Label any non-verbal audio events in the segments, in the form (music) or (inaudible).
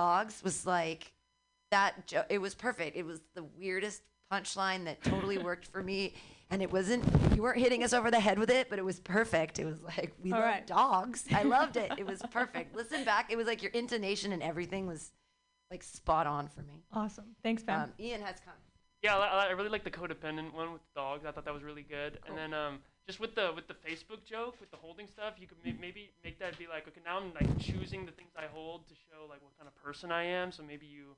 dogs was like that. Jo- it was perfect. It was the weirdest punchline that totally (laughs) worked for me. And it wasn't, you weren't hitting us over the head with it, but it was perfect. It was like, we All love right. dogs. I loved it. It was (laughs) perfect. Listen back. It was like your intonation and everything was like spot on for me. Awesome. Thanks, Pam. Um, Ian has come. Yeah, I, I- I really like the codependent one with dogs. I thought that was really good. And then um, just with the with the Facebook joke with the holding stuff, you could may- maybe make that be like, okay, now I'm like choosing the things I hold to show like what kind of person I am. So maybe you,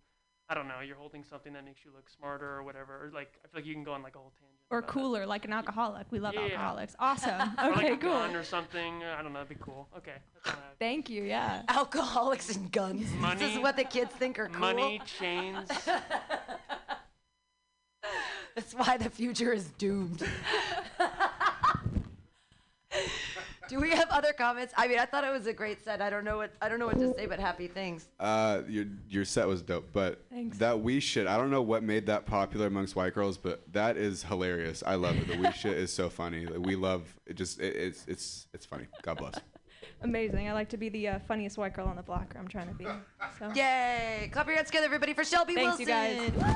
I don't know, you're holding something that makes you look smarter or whatever. Or like I feel like you can go on like a whole tangent. or about that. cooler, like an alcoholic. We love Yeah. alcoholics. Awesome. (laughs) Or Okay, like a cool. gun or something. uh, I don't know. That'd be cool. Okay. That's all I have. Thank you. Yeah. Alcoholics and guns. this is what the kids think are cool. Money, chains. (laughs) That's why the future is doomed. (laughs) Do we have other comments? I mean, I thought it was a great set. I don't know what I don't know what to say, but happy things. Uh, your your set was dope, but Thanks. that we shit. I don't know what made that popular amongst white girls, but that is hilarious. I love it. The we shit is so funny. Like, we love it. Just it, it's it's it's funny. God bless. (laughs) Amazing. I like to be the uh, funniest white girl on the block. Or I'm trying to be. So. (laughs) Yay! Clap your hands together, everybody, for Shelby Thanks, Wilson. you guys.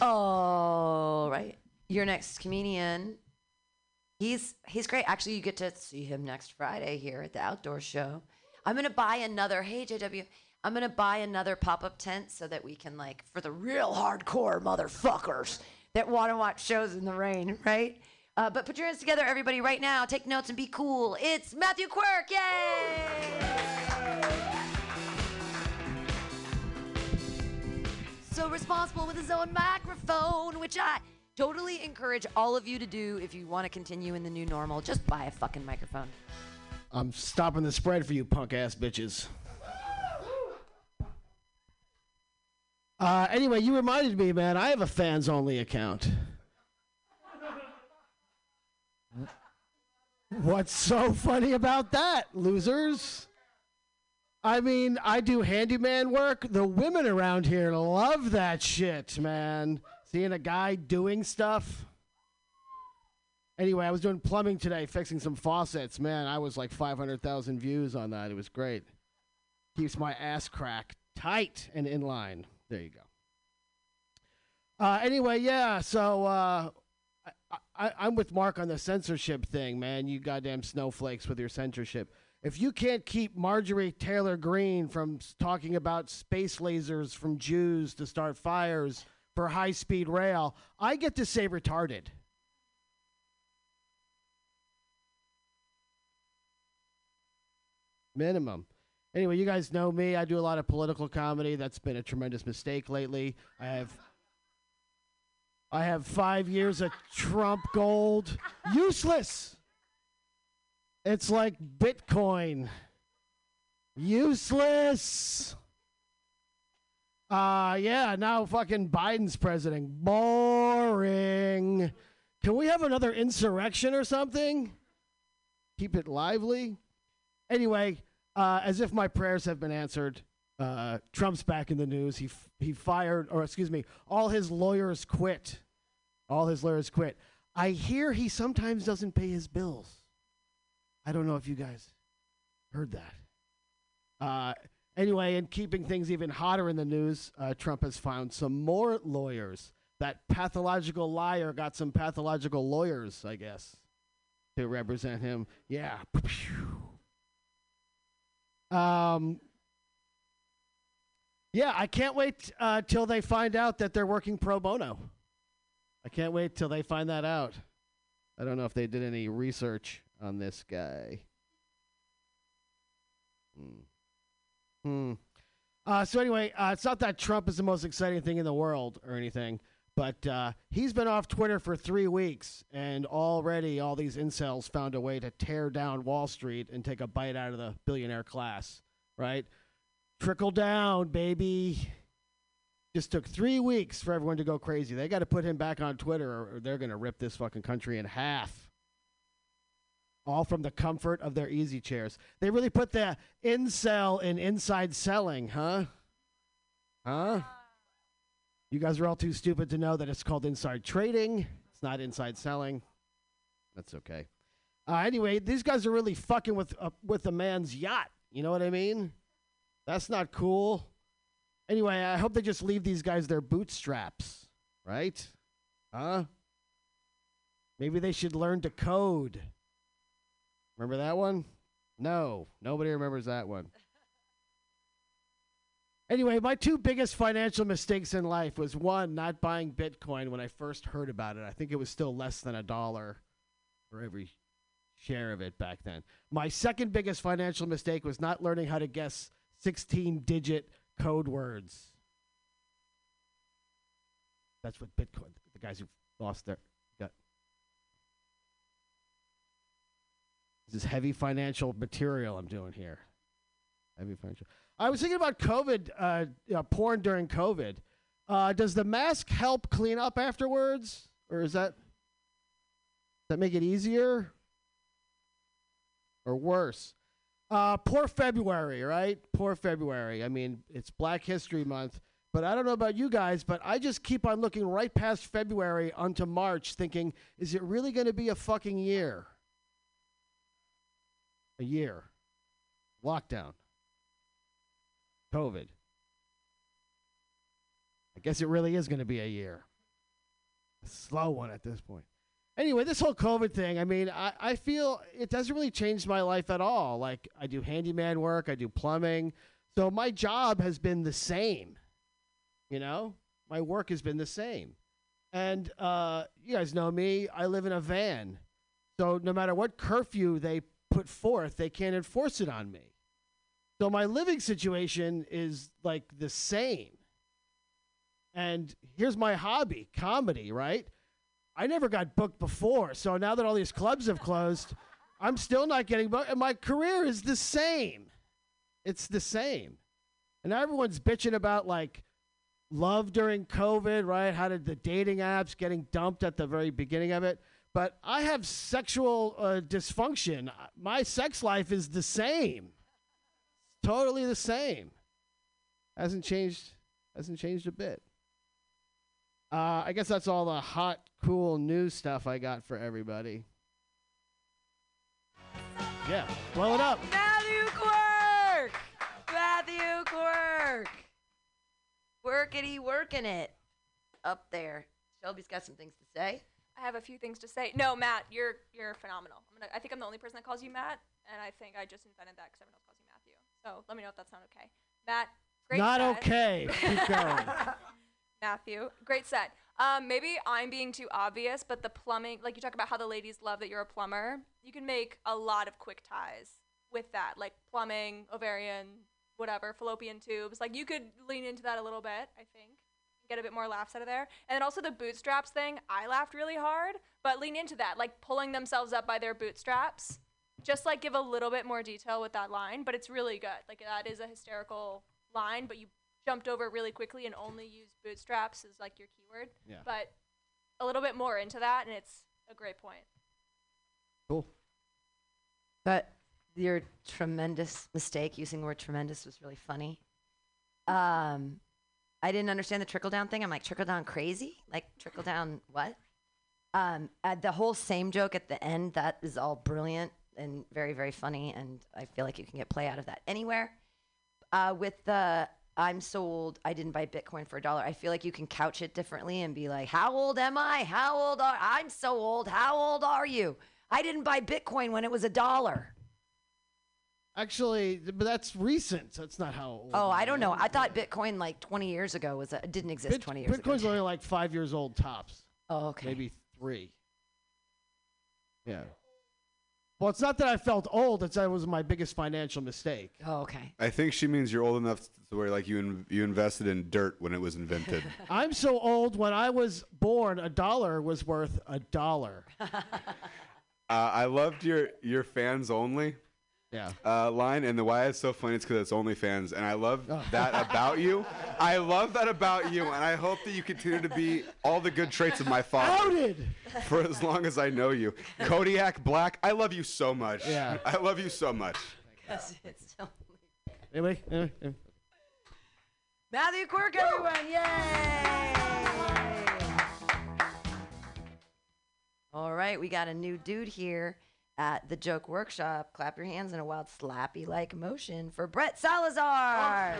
All right, your next comedian. He's he's great. Actually, you get to see him next Friday here at the outdoor show. I'm gonna buy another. Hey JW, I'm gonna buy another pop up tent so that we can like for the real hardcore motherfuckers that want to watch shows in the rain, right? Uh, but put your hands together, everybody, right now. Take notes and be cool. It's Matthew Quirk. Yay! so responsible with his own microphone, which I totally encourage all of you to do if you want to continue in the new normal. Just buy a fucking microphone. I'm stopping the spread for you punk ass bitches. Uh, anyway, you reminded me, man. I have a fans only account. What's so funny about that, losers? I mean, I do handyman work. The women around here love that shit, man. Seeing a guy doing stuff. Anyway, I was doing plumbing today, fixing some faucets. Man, I was like 500,000 views on that. It was great. Keeps my ass crack tight and in line. There you go. Uh, anyway, yeah, so uh, I, I, I'm with Mark on the censorship thing, man. You goddamn snowflakes with your censorship. If you can't keep Marjorie Taylor Greene from talking about space lasers from Jews to start fires for high speed rail, I get to say retarded. Minimum. Anyway, you guys know me. I do a lot of political comedy. That's been a tremendous mistake lately. I have I have 5 years of Trump gold. Useless. It's like Bitcoin. Useless. Uh yeah, now fucking Biden's president. Boring. Can we have another insurrection or something? Keep it lively. Anyway, uh, as if my prayers have been answered, uh, Trump's back in the news. He f- he fired, or excuse me, all his lawyers quit. All his lawyers quit. I hear he sometimes doesn't pay his bills. I don't know if you guys heard that. Uh, anyway, in keeping things even hotter in the news, uh, Trump has found some more lawyers. That pathological liar got some pathological lawyers, I guess, to represent him. Yeah. Um, yeah, I can't wait uh, till they find out that they're working pro bono. I can't wait till they find that out. I don't know if they did any research on this guy. Hmm. Hmm. Uh, so anyway, uh, it's not that Trump is the most exciting thing in the world or anything, but uh, he's been off Twitter for three weeks, and already all these incels found a way to tear down Wall Street and take a bite out of the billionaire class, right? Trickle down, baby. Just took three weeks for everyone to go crazy. They got to put him back on Twitter, or, they're going to rip this fucking country in half. All from the comfort of their easy chairs. They really put the incel in inside selling, huh? Huh? You guys are all too stupid to know that it's called inside trading. It's not inside selling. That's okay. Uh, anyway, these guys are really fucking with uh, with a man's yacht. You know what I mean? That's not cool. Anyway, I hope they just leave these guys their bootstraps, right? Huh? Maybe they should learn to code. Remember that one? No, nobody remembers that one. Anyway, my two biggest financial mistakes in life was one, not buying Bitcoin when I first heard about it. I think it was still less than a dollar for every share of it back then. My second biggest financial mistake was not learning how to guess 16 digit code words. That's what Bitcoin, the guys who lost their got. This is heavy financial material I'm doing here. Heavy financial. I was thinking about COVID, uh, porn during COVID. Uh, does the mask help clean up afterwards, or is that that make it easier or worse? Uh, poor February, right? Poor February. I mean, it's Black History Month, but I don't know about you guys, but I just keep on looking right past February onto March, thinking, is it really going to be a fucking year? A year. Lockdown. COVID. I guess it really is going to be a year. A slow one at this point. Anyway, this whole COVID thing, I mean, I, I feel it doesn't really change my life at all. Like, I do handyman work, I do plumbing. So my job has been the same. You know, my work has been the same. And uh, you guys know me, I live in a van. So no matter what curfew they put forth, they can't enforce it on me. So my living situation is like the same. And here's my hobby comedy, right? I never got booked before. So now that all these clubs have closed, I'm still not getting booked. And my career is the same. It's the same. And everyone's bitching about like love during COVID, right? How did the dating apps getting dumped at the very beginning of it? But I have sexual uh, dysfunction. My sex life is the same. Totally the same. Hasn't changed. Hasn't changed a bit. Uh, I guess that's all the hot, cool news stuff I got for everybody. Yeah, blow it up. Matthew Quirk! Matthew Quirk! Workity working it up there. Shelby's got some things to say. I have a few things to say. No, Matt, you're you're phenomenal. I'm gonna. I think I'm the only person that calls you Matt, and I think I just invented that because everyone else calls you Matthew. So let me know if that's not okay. Matt, great. Not set. okay. Keep (laughs) going. Matthew, great set. Um, maybe I'm being too obvious, but the plumbing, like you talk about how the ladies love that you're a plumber. You can make a lot of quick ties with that, like plumbing, ovarian, whatever, fallopian tubes. Like you could lean into that a little bit, I think. Get a bit more laughs out of there. And then also the bootstraps thing, I laughed really hard, but lean into that, like pulling themselves up by their bootstraps. Just like give a little bit more detail with that line, but it's really good. Like that is a hysterical line, but you jumped over it really quickly and only used bootstraps as like your keyword. Yeah. But a little bit more into that, and it's a great point. Cool. But your tremendous mistake using the word tremendous was really funny. Um, I didn't understand the trickle down thing. I'm like, trickle down crazy? Like, trickle down what? Um, uh, the whole same joke at the end, that is all brilliant and very, very funny. And I feel like you can get play out of that anywhere. Uh, with the I'm so old, I didn't buy Bitcoin for a dollar. I feel like you can couch it differently and be like, How old am I? How old are I'm so old. How old are you? I didn't buy Bitcoin when it was a dollar. Actually, but that's recent. That's not how. Old Oh, I don't know. I thought Bitcoin like 20 years ago was a, didn't exist Bit- 20 years Bitcoin's ago. Bitcoin's only like five years old tops. Oh, okay. Maybe three. Yeah. Well, it's not that I felt old. It's that it was my biggest financial mistake. Oh, okay. I think she means you're old enough to where like you in, you invested in dirt when it was invented. (laughs) I'm so old. When I was born, a dollar was worth a dollar. (laughs) uh, I loved your your fans only Yeah. uh, line, and the why it's so funny is because it's only fans, and I love Oh. that about you. (laughs) I love that about you, and I hope that you continue to be all the good traits of my father Outed. for as long as I know you. Kodak Black, I love you so much. Yeah. I love you so much. Yes, it's so- Anyway, anyway, anyway. Matthew Quirk, everyone. Yay! All right, we got a new dude here. At the Joke Workshop. Clap your hands in a wild slappy like motion for Brett Salazar.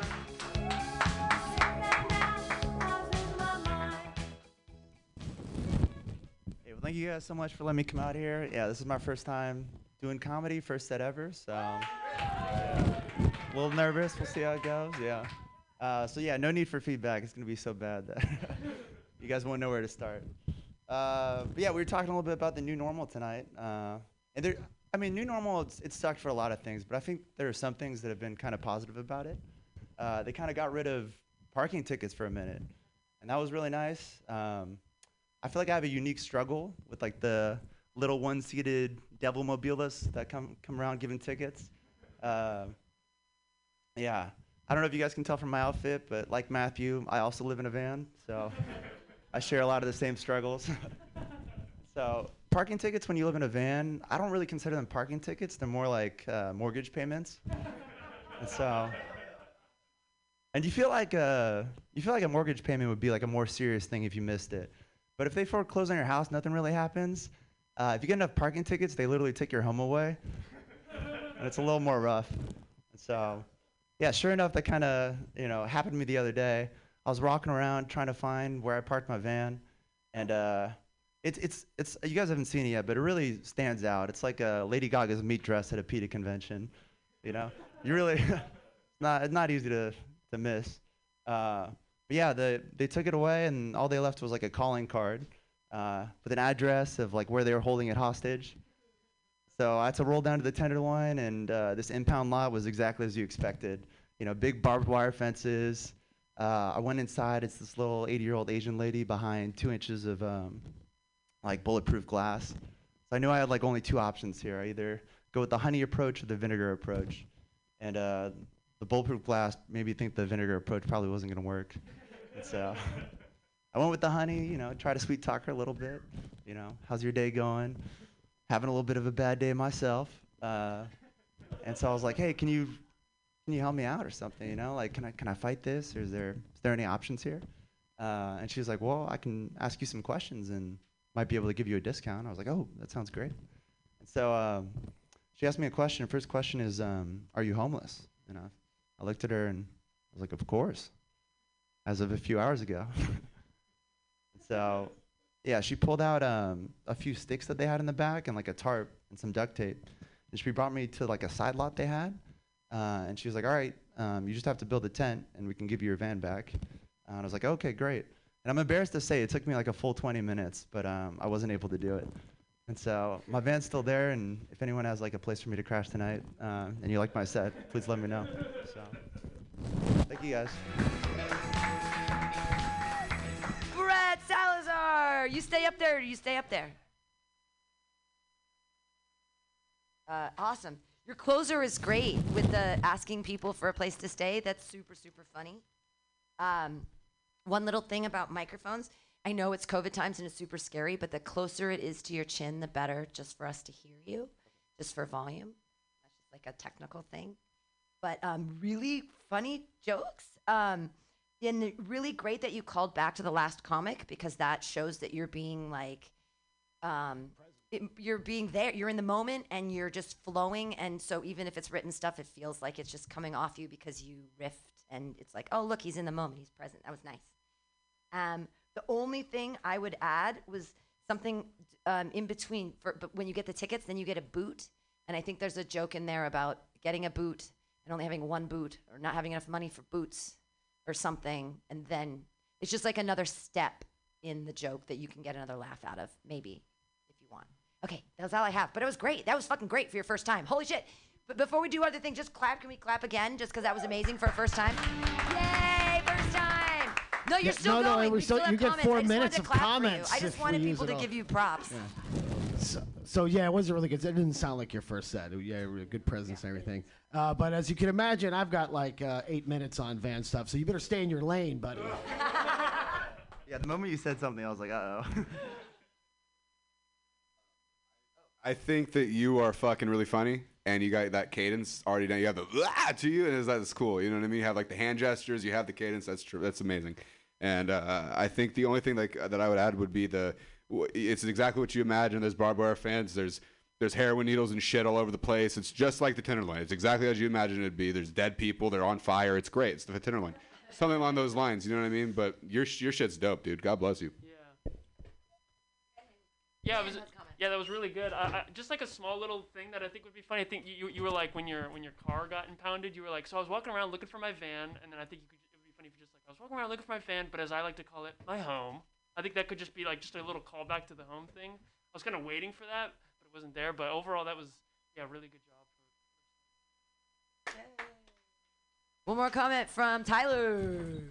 Hey, well, thank you guys so much for letting me come out here. Yeah, this is my first time doing comedy, first set ever. So, a little nervous. We'll see how it goes. Yeah. Uh, so yeah, no need for feedback. It's gonna be so bad that (laughs) you guys won't know where to start. Uh, but yeah, we were talking a little bit about the new normal tonight. Uh, and there, I mean, new normal, it's, it sucked for a lot of things, but I think there are some things that have been kind of positive about it. Uh, they kind of got rid of parking tickets for a minute, and that was really nice. Um, I feel like I have a unique struggle with like the little one-seated devil mobilists that come come around giving tickets. Uh, yeah, I don't know if you guys can tell from my outfit, but like Matthew, I also live in a van, so I share a lot of the same struggles. (laughs) so parking tickets when you live in a van, I don't really consider them parking tickets. They're more like uh, mortgage payments. and so, and you feel like a you feel like a mortgage payment would be like a more serious thing if you missed it. But if they foreclose on your house, nothing really happens. Uh, if you get enough parking tickets, they literally take your home away, and it's a little more rough. And so, yeah, sure enough, that kind of you know happened to me the other day. I was walking around trying to find where I parked my van, and uh, it's it's it's you guys haven't seen it yet, but it really stands out. It's like a Lady Gaga's meat dress at a PETA convention. You know, you really (laughs) it's not it's not easy to to miss. Uh, but yeah, the they took it away, and all they left was like a calling card uh, with an address of like where they were holding it hostage. So I had to roll down to the Tenderloin, and uh, this impound lot was exactly as you expected. You know, big barbed wire fences. Uh, I went inside. It's this little 80-year-old Asian lady behind two inches of um, like bulletproof glass. So I knew I had like only two options here. I either go with the honey approach or the vinegar approach. And uh, the bulletproof glass made me think the vinegar approach probably wasn't going to work. And so (laughs) I went with the honey, you know, try to sweet talk her a little bit. You know, how's your day going? Having a little bit of a bad day myself. Uh, and so I was like, hey, can you can you help me out or something? You know, like can I can I fight this or is there is there any options here? Uh, and she was like, well, I can ask you some questions and might be able to give you a discount. I was like, oh, that sounds great. And so um, she asked me a question. Her first question is, um, are you homeless? And I, I looked at her and I was like, of course, as of a few hours ago. (laughs) so yeah, she pulled out um, a few sticks that they had in the back and like a tarp and some duct tape. And she brought me to like a side lot they had. Uh, and she was like, all right, um, you just have to build a tent and we can give you your van back. And I was like, okay, great. And I'm embarrassed to say it took me like a full 20 minutes, but um, I wasn't able to do it. And so my van's still there, and if anyone has like a place for me to crash tonight, uh, and you like my set, please let me know. So, thank you guys. Brett Salazar, you stay up there. You stay up there. Uh, awesome. Your closer is great with the asking people for a place to stay. That's super super funny. Um, one little thing about microphones. I know it's COVID times and it's super scary, but the closer it is to your chin, the better, just for us to hear you, just for volume. That's just like a technical thing. But um, really funny jokes. Um, and really great that you called back to the last comic because that shows that you're being like, um, it, you're being there, you're in the moment, and you're just flowing. And so even if it's written stuff, it feels like it's just coming off you because you riffed, and it's like, oh look, he's in the moment, he's present. That was nice. Um, the only thing I would add was something um, in between. For, but when you get the tickets, then you get a boot, and I think there's a joke in there about getting a boot and only having one boot, or not having enough money for boots, or something, and then it's just like another step in the joke that you can get another laugh out of, maybe, if you want. Okay, that's all I have. But it was great. That was fucking great for your first time. Holy shit! But before we do other things, just clap. Can we clap again? Just because that was amazing for a first time. Yay! First. No, you're Yeah, still no, no, going. we we still- still have you get comments. four minutes of clap for you. comments I just wanted people to all. give you props. So, so yeah, it wasn't really good. It didn't sound like your first set. Yeah, good presence and everything. Uh, but as you can imagine, I've got like uh, eight minutes on van stuff, so you better stay in your lane, buddy. (laughs) Yeah, the moment you said something, I was like, uh oh. (laughs) I think that you are fucking really funny, and you got that cadence already done. You have the ah to you, and it's, like it's cool. You know what I mean? You have like the hand gestures, you have the cadence. That's true. That's amazing. And uh, I think the only thing like that I would add would be the it's exactly what you imagine. There's barbed wire fans. There's There's heroin needles and shit all over the place. It's just like the Tenderloin. It's exactly as you imagine it'd be. There's dead people. They're on fire. It's great. It's the Tenderloin. Something along those lines. You know what I mean? But your your shit's dope, dude. God bless you. Yeah. Yeah, it was. Yeah, that was really good. I, I, just like a small little thing that I think would be funny. I think you, you, you were like when your when your car got impounded, you were like, so I was walking around looking for my van, and then I think you could, I was walking around looking for my fan, but as I like to call it, my home. I think that could just be like just a little callback to the home thing. I was kind of waiting for that, but it wasn't there. But overall, that was yeah, really good job. One more comment from Tyler.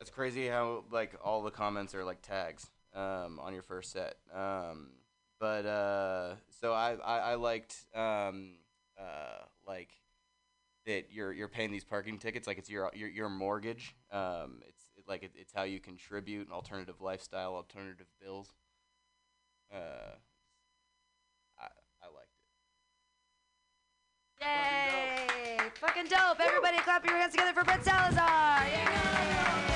It's crazy how like all the comments are like tags um, on your first set. Um, but uh, so I, I, I liked um, uh, like that you're you're paying these parking tickets like it's your your, your mortgage. Um, it's it, like it, it's how you contribute an alternative lifestyle, alternative bills. Uh, I I liked it. Yay! Fucking dope. Everybody clap your hands together for Brett Salazar.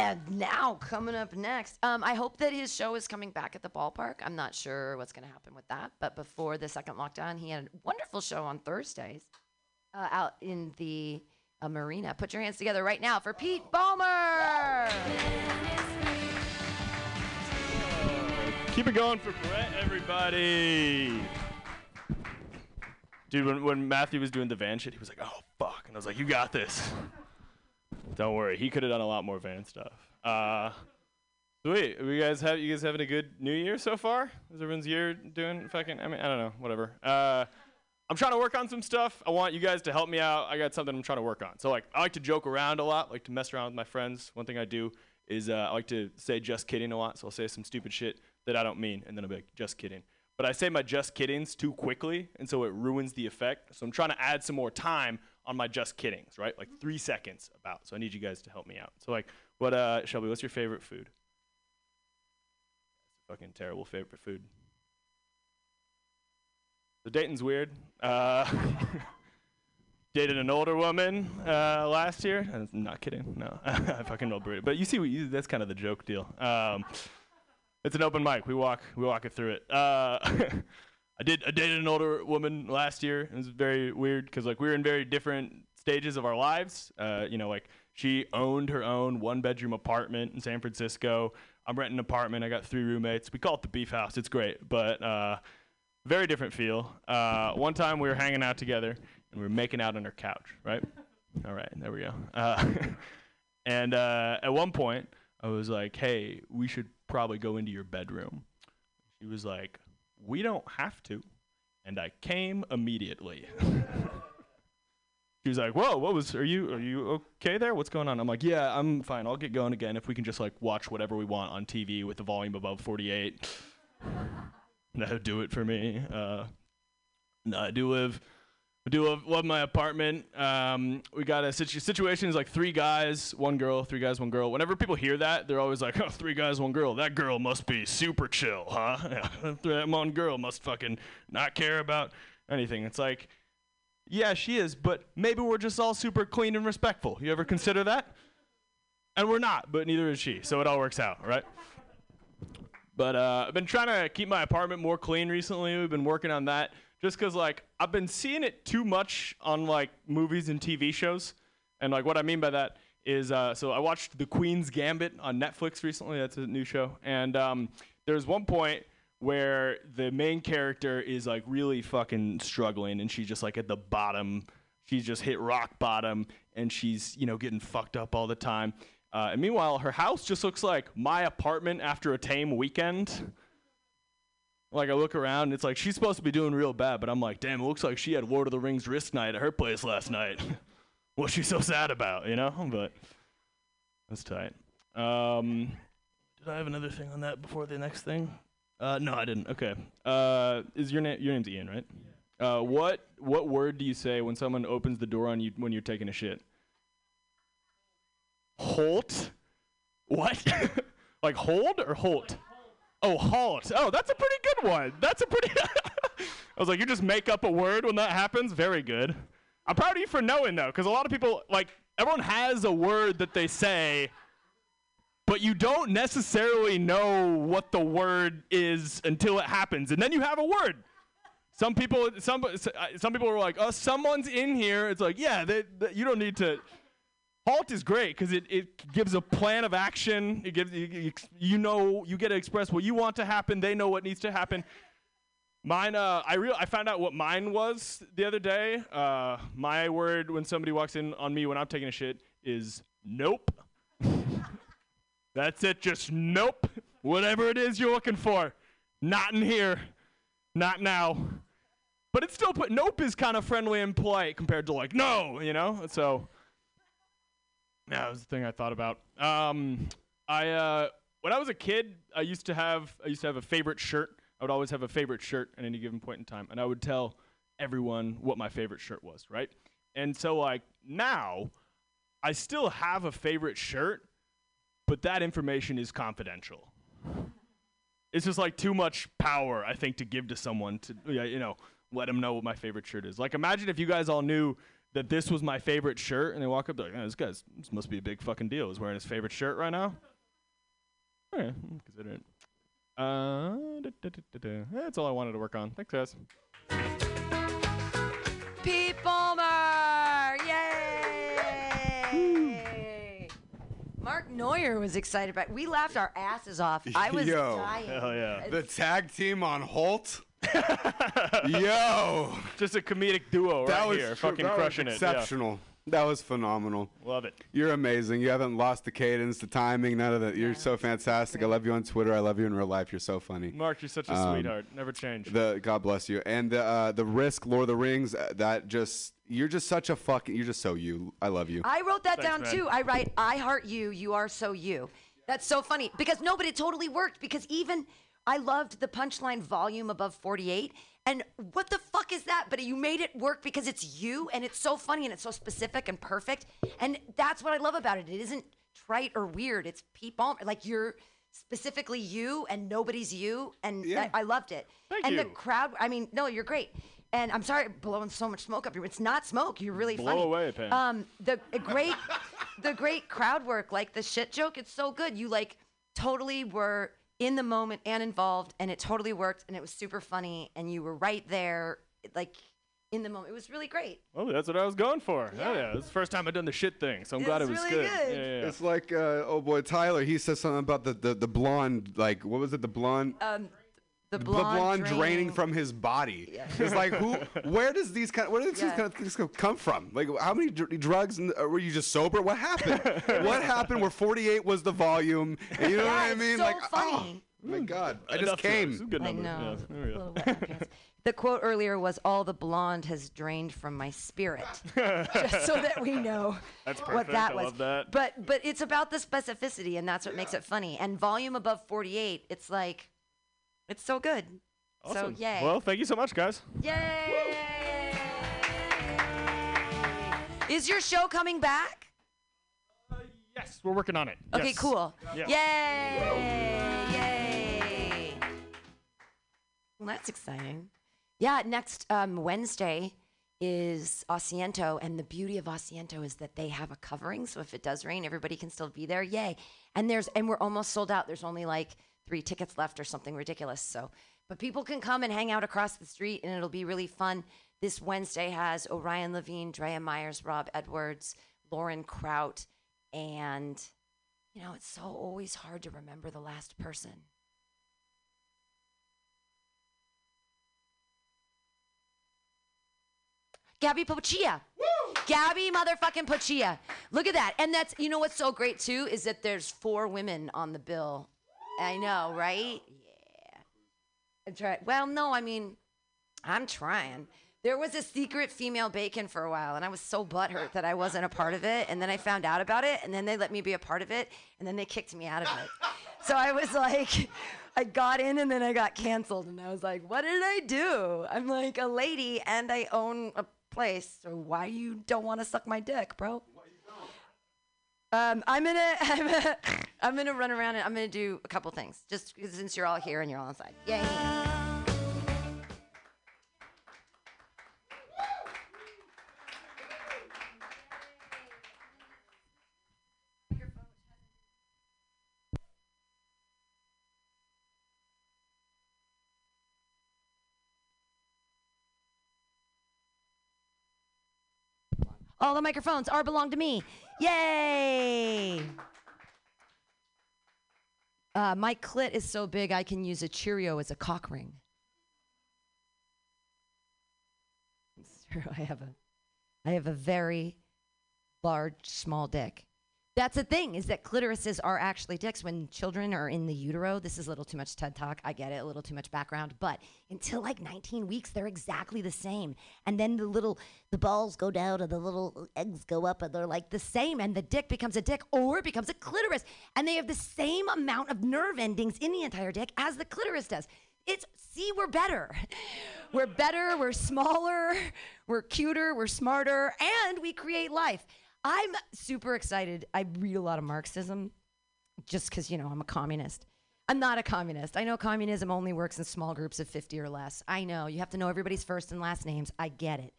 And now, coming up next, um, I hope that his show is coming back at the ballpark. I'm not sure what's going to happen with that, but before the second lockdown, he had a wonderful show on Thursdays uh, out in the uh, marina. Put your hands together right now for Pete Ballmer. Keep it going for Brett, everybody. Dude, when, when Matthew was doing the van shit, he was like, oh, fuck. And I was like, you got this. Don't worry. He could have done a lot more van stuff. Uh, sweet. You guys have you guys having a good New Year so far? Is everyone's year doing fucking? I mean, I don't know. Whatever. Uh, I'm trying to work on some stuff. I want you guys to help me out. I got something I'm trying to work on. So like, I like to joke around a lot. Like to mess around with my friends. One thing I do is uh, I like to say just kidding a lot. So I'll say some stupid shit that I don't mean, and then I'll be like, just kidding. But I say my just kiddings too quickly, and so it ruins the effect. So I'm trying to add some more time on my just kiddings, right? Like three seconds about. So I need you guys to help me out. So like, what, uh, Shelby? What's your favorite food? Fucking terrible favorite food. So Dayton's weird. Uh, (laughs) dated an older woman uh, last year. I'm not kidding. No, (laughs) I fucking Brit. But you see, what you, that's kind of the joke deal. Um, it's an open mic. We walk, we walk it through it. Uh, (laughs) I did, I dated an older woman last year. It was very weird because like we were in very different stages of our lives. Uh, you know, like she owned her own one bedroom apartment in San Francisco. I'm renting an apartment. I got three roommates. We call it the Beef House. It's great, but uh, very different feel. Uh, one time we were hanging out together and we were making out on her couch. Right? All right, there we go. Uh, (laughs) and uh, at one point, I was like, "Hey, we should probably go into your bedroom." She was like, "We don't have to," and I came immediately. (laughs) She was like, "Whoa, what was? Are you are you okay there? What's going on?" I'm like, "Yeah, I'm fine. I'll get going again if we can just like watch whatever we want on TV with the volume above 48." (laughs) That'll do it for me. Uh, no, I do live. Do love, love my apartment. Um, we got a situ- situation is like three guys, one girl, three guys, one girl. Whenever people hear that, they're always like, (laughs) oh, three guys, one girl. That girl must be super chill, huh? (laughs) That one girl must fucking not care about anything. It's like, yeah, she is, but maybe we're just all super clean and respectful. You ever consider that? And we're not, but neither is she. So it all works out, right? But uh, I've been trying to keep my apartment more clean recently. We've been working on that just because, like, I've been seeing it too much on, like, movies and TV shows. And, like, what I mean by that is uh, so I watched The Queen's Gambit on Netflix recently. That's a new show. And um, there's one point where the main character is like really fucking struggling and she's just like at the bottom she's just hit rock bottom and she's you know getting fucked up all the time uh, and meanwhile her house just looks like my apartment after a tame weekend like i look around and it's like she's supposed to be doing real bad but i'm like damn it looks like she had lord of the rings risk night at her place last night (laughs) what's she so sad about you know but that's tight um, did i have another thing on that before the next thing uh, no, I didn't. Okay. Uh, is your name? Your name's Ian, right? Uh, what what word do you say when someone opens the door on you when you're taking a shit? Holt. What? (laughs) like hold or Holt? Oh, halt. Oh, that's a pretty good one. That's a pretty. (laughs) I was like, you just make up a word when that happens. Very good. I'm proud of you for knowing though, because a lot of people like everyone has a word that they say but you don't necessarily know what the word is until it happens, and then you have a word. Some people, some uh, some people were like, "Oh, someone's in here." It's like, yeah, they, they- you don't need to. Halt is great because it, it gives a plan of action. It gives you, you, you know you get to express what you want to happen. They know what needs to happen. Mine, uh, I real I found out what mine was the other day. Uh, my word when somebody walks in on me when I'm taking a shit is nope. (laughs) That's it, just nope. Whatever it is you're looking for, not in here, not now. But it's still put nope is kind of friendly and polite compared to like no, you know. So yeah, that was the thing I thought about. Um, I uh, when I was a kid, I used to have I used to have a favorite shirt. I would always have a favorite shirt at any given point in time, and I would tell everyone what my favorite shirt was, right? And so like now, I still have a favorite shirt, but that information is confidential. It's just like too much power, I think, to give to someone to you know let them know what my favorite shirt is. Like imagine if you guys all knew that this was my favorite shirt, and they walk up, they're like, oh, "This guy's this must be a big fucking deal. He's wearing his favorite shirt right now." (laughs) Okay, consider it. Uh, da, da, da, da, da. That's all I wanted to work on. Thanks, guys. Pete Ballmer! Yay! Mark Neuer was excited about. We laughed our asses off. (laughs) I was Yo. dying. Hell yeah. The tag team on Holt. (laughs) Yo, Just a comedic duo that right was here, tr- fucking that was crushing it. Exceptional. That was phenomenal. Love it. You're amazing. You haven't lost the cadence, the timing, none of that. You're so fantastic. I love you on Twitter. I love you in real life. You're so funny. Mark, you're such a Um, sweetheart. Never change. The God bless you. And the uh, the risk, Lord of the Rings. uh, That just you're just such a fucking. You're just so you. I love you. I wrote that Thanks, down man. too. I write, I heart you, you are so you. That's so funny because no, but it totally worked because even I loved the punchline volume above 48. And what the fuck is that? But you made it work because it's you and it's so funny and it's so specific and perfect. And that's what I love about it. It isn't trite or weird. It's Pete Ballmer. Like you're specifically you and nobody's you. And Yeah. that- I loved it. Thank and the crowd, I mean, no, you're great. And I'm sorry blowing so much smoke up here. It's not smoke. You're really Blow funny. away, Pam. Um, the great, (laughs) the great crowd work, like the shit joke. It's so good. You like totally were in the moment and involved, and it totally worked, and it was super funny, and you were right there, like in the moment. It was really great. Oh, that's what I was going for. Hell yeah. This is the first time I've done the shit thing, so I'm It glad was it was really good. good. Yeah, yeah, yeah. It's like uh, oh boy Tyler. He says something about the, the, the blonde. Like what was it? The blonde. Um, the the blonde, blonde draining. draining from his body. Yeah. It's like who? Where does these kind? Where does these kind of things come from? Like how many dr- drugs? And, uh, were you just sober? What happened? (laughs) what happened? Where 48 was the volume? And you know Yeah, what I mean? so like funny. oh my god! I just Enough drugs. came. This is a good I know. Yeah, there we A go. little wet in my pants. The quote earlier was, "All the blonde has drained from my spirit," (laughs) just so that we know That's what that I was. love that. But but it's about the specificity, and that's what makes it funny. And volume above 48, it's like, it's so good. Awesome. So yay! Well, thank you so much, guys. yay! Is your show coming back? Yes, we're working on it. Okay, Yes. cool. Yeah. Yay! Yay! Well, that's exciting. Yeah, next um, Wednesday is Asiento, and the beauty of Asiento is that they have a covering, so if it does rain, everybody can still be there. Yay! And there's and we're almost sold out. There's only like three tickets left or something ridiculous. So, but people can come and hang out across the street, and it'll be really fun. This Wednesday has Orion Levine, Drea Myers, Rob Edwards, Lauren Kraut, and you know, it's so always hard to remember the last person. Gabby Pochia. Woo! Gabby motherfucking Pochia. Look at that. And that's, you know what's so great too is that there's four women on the bill. I know, right? Yeah. That's right. Well, no, I mean, I'm trying. There was a secret female bacon for a while, and I was so butthurt that I wasn't a part of it. And then I found out about it, and then they let me be a part of it, and then they kicked me out of it. (laughs) So I was like, I got in, and then I got canceled, and I was like, what did I do? I'm like a lady, and I own a place, so why you don't want to suck my dick, bro? Um, I'm gonna, (laughs) I'm gonna, I'm gonna run around and I'm gonna do a couple things, just since you're all here and you're all inside. Yay! All the microphones are belong to me. Yay! Uh, my clit is so big I can use a Cheerio as a cock ring. (laughs) I have a, I have a very large, small dick. That's the thing is that clitorises are actually dicks when children are in the utero. This is a little too much TED talk. I get it, a little too much background, but until like 19 weeks, they're exactly the same. And then the little the balls go down and the little eggs go up and they're like the same. And the dick becomes a dick or it becomes a clitoris. And they have the same amount of nerve endings in the entire dick as the clitoris does. It's see, we're better. We're better, we're smaller, we're cuter, we're smarter, and we create life. I'm super excited. I read a lot of Marxism just because, you know, I'm a communist. I'm not a communist. I know communism only works in small groups of 50 or less. I know. You have to know everybody's first and last names. I get it.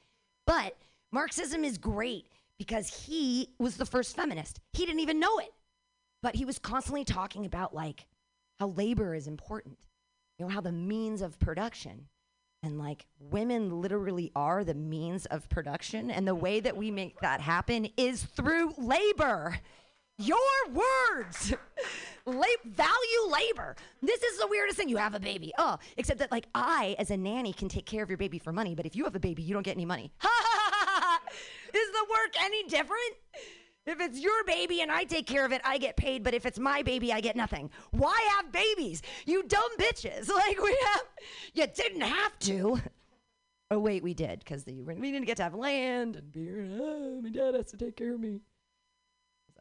But Marxism is great because he was the first feminist. He didn't even know it. But he was constantly talking about like how labor is important. You know, how the means of production and like women literally are the means of production. And the way that we make that happen is through labor. Your words. (laughs) La- value labor. This is the weirdest thing. You have a baby. Oh, except that like I, as a nanny, can take care of your baby for money. But if you have a baby, you don't get any money. (laughs) is the work any different? If it's your baby and I take care of it, I get paid. But if it's my baby, I get nothing. Why have babies? You dumb bitches. (laughs) Like we have, you didn't have to. Oh wait, we did because we didn't get to have land and beer. Oh, my dad has to take care of me.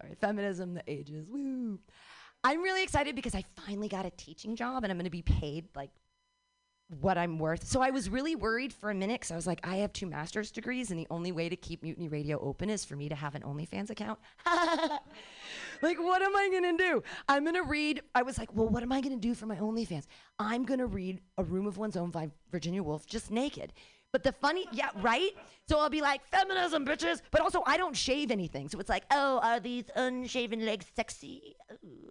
Sorry, feminism, the ages. Woo. I'm really excited because I finally got a teaching job and I'm going to be paid like what I'm worth. So I was really worried for a minute because I was like, I have two master's degrees, and the only way to keep Mutiny Radio open is for me to have an OnlyFans account. (laughs) like, what am I gonna do? I'm gonna read. I was like, well, what am I gonna do for my OnlyFans? I'm gonna read A Room of One's Own by Virginia Woolf just naked. But the funny, yeah, right? So I'll be like, feminism, bitches. But also, I don't shave anything. So it's like, oh, are these unshaven legs sexy?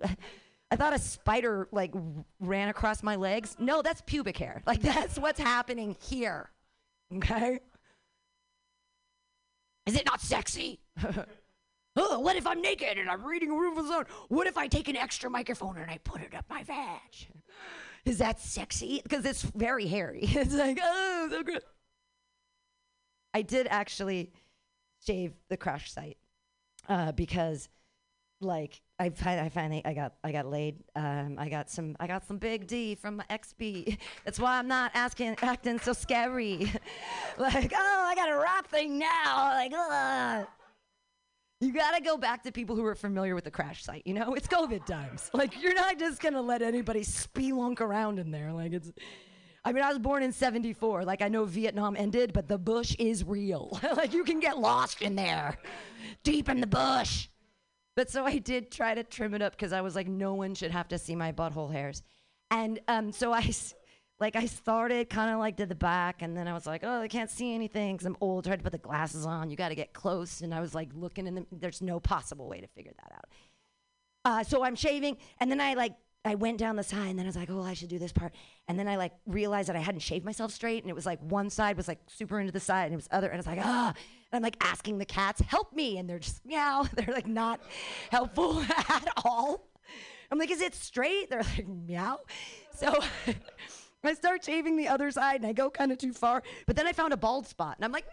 (laughs) I thought a spider like ran across my legs. No, that's pubic hair. (laughs) Like that's what's happening here. Okay? Is it not sexy? (laughs) oh, what if I'm naked and I'm reading a room of zone? What if I take an extra microphone and I put it up my vag? Is that sexy? Because it's very hairy. (laughs) it's like, oh, so good. I did actually shave the crash site uh, because like I, I finally I got I got laid. Um, I got some I got some big D from my XB. (laughs) That's why I'm not asking acting so scary. (laughs) like oh I got a rap thing now. Like ugh. You gotta go back to people who are familiar with the crash site. You know it's COVID times. Like you're not just gonna let anybody spelunk around in there. Like it's. I mean, I was born in 74. Like, I know Vietnam ended, but the bush is real. (laughs) like, you can get lost in there, deep in the bush. But so I did try to trim it up because I was like, no one should have to see my butthole hairs. And um, so I, like, I started kind of like to the back, and then I was like, oh, I can't see anything because I'm old. Tried to put the glasses on. You got to get close. And I was like looking in the, there's no possible way to figure that out. Uh, so I'm shaving, and then I like I went down the side, and then I was like, oh, I should do this part, and then I like realized that I hadn't shaved myself straight, and it was like one side was like super into the side, and it was other, and I was like, ah, and I'm like asking the cats, help me, and they're just meow, (laughs) they're like not helpful (laughs) at all. I'm like, is it straight? They're like meow. So (laughs) I start shaving the other side, and I go kind of too far, but then I found a bald spot, and I'm like,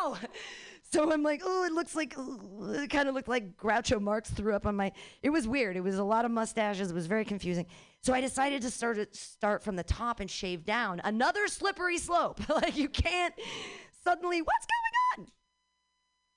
no. So I'm like, oh, it looks like, it kind of looked like Groucho Marx threw up on my. It was weird. It was a lot of mustaches. It was very confusing. So I decided to start start from the top and shave down. Another slippery slope. like you can't suddenly, what's going on?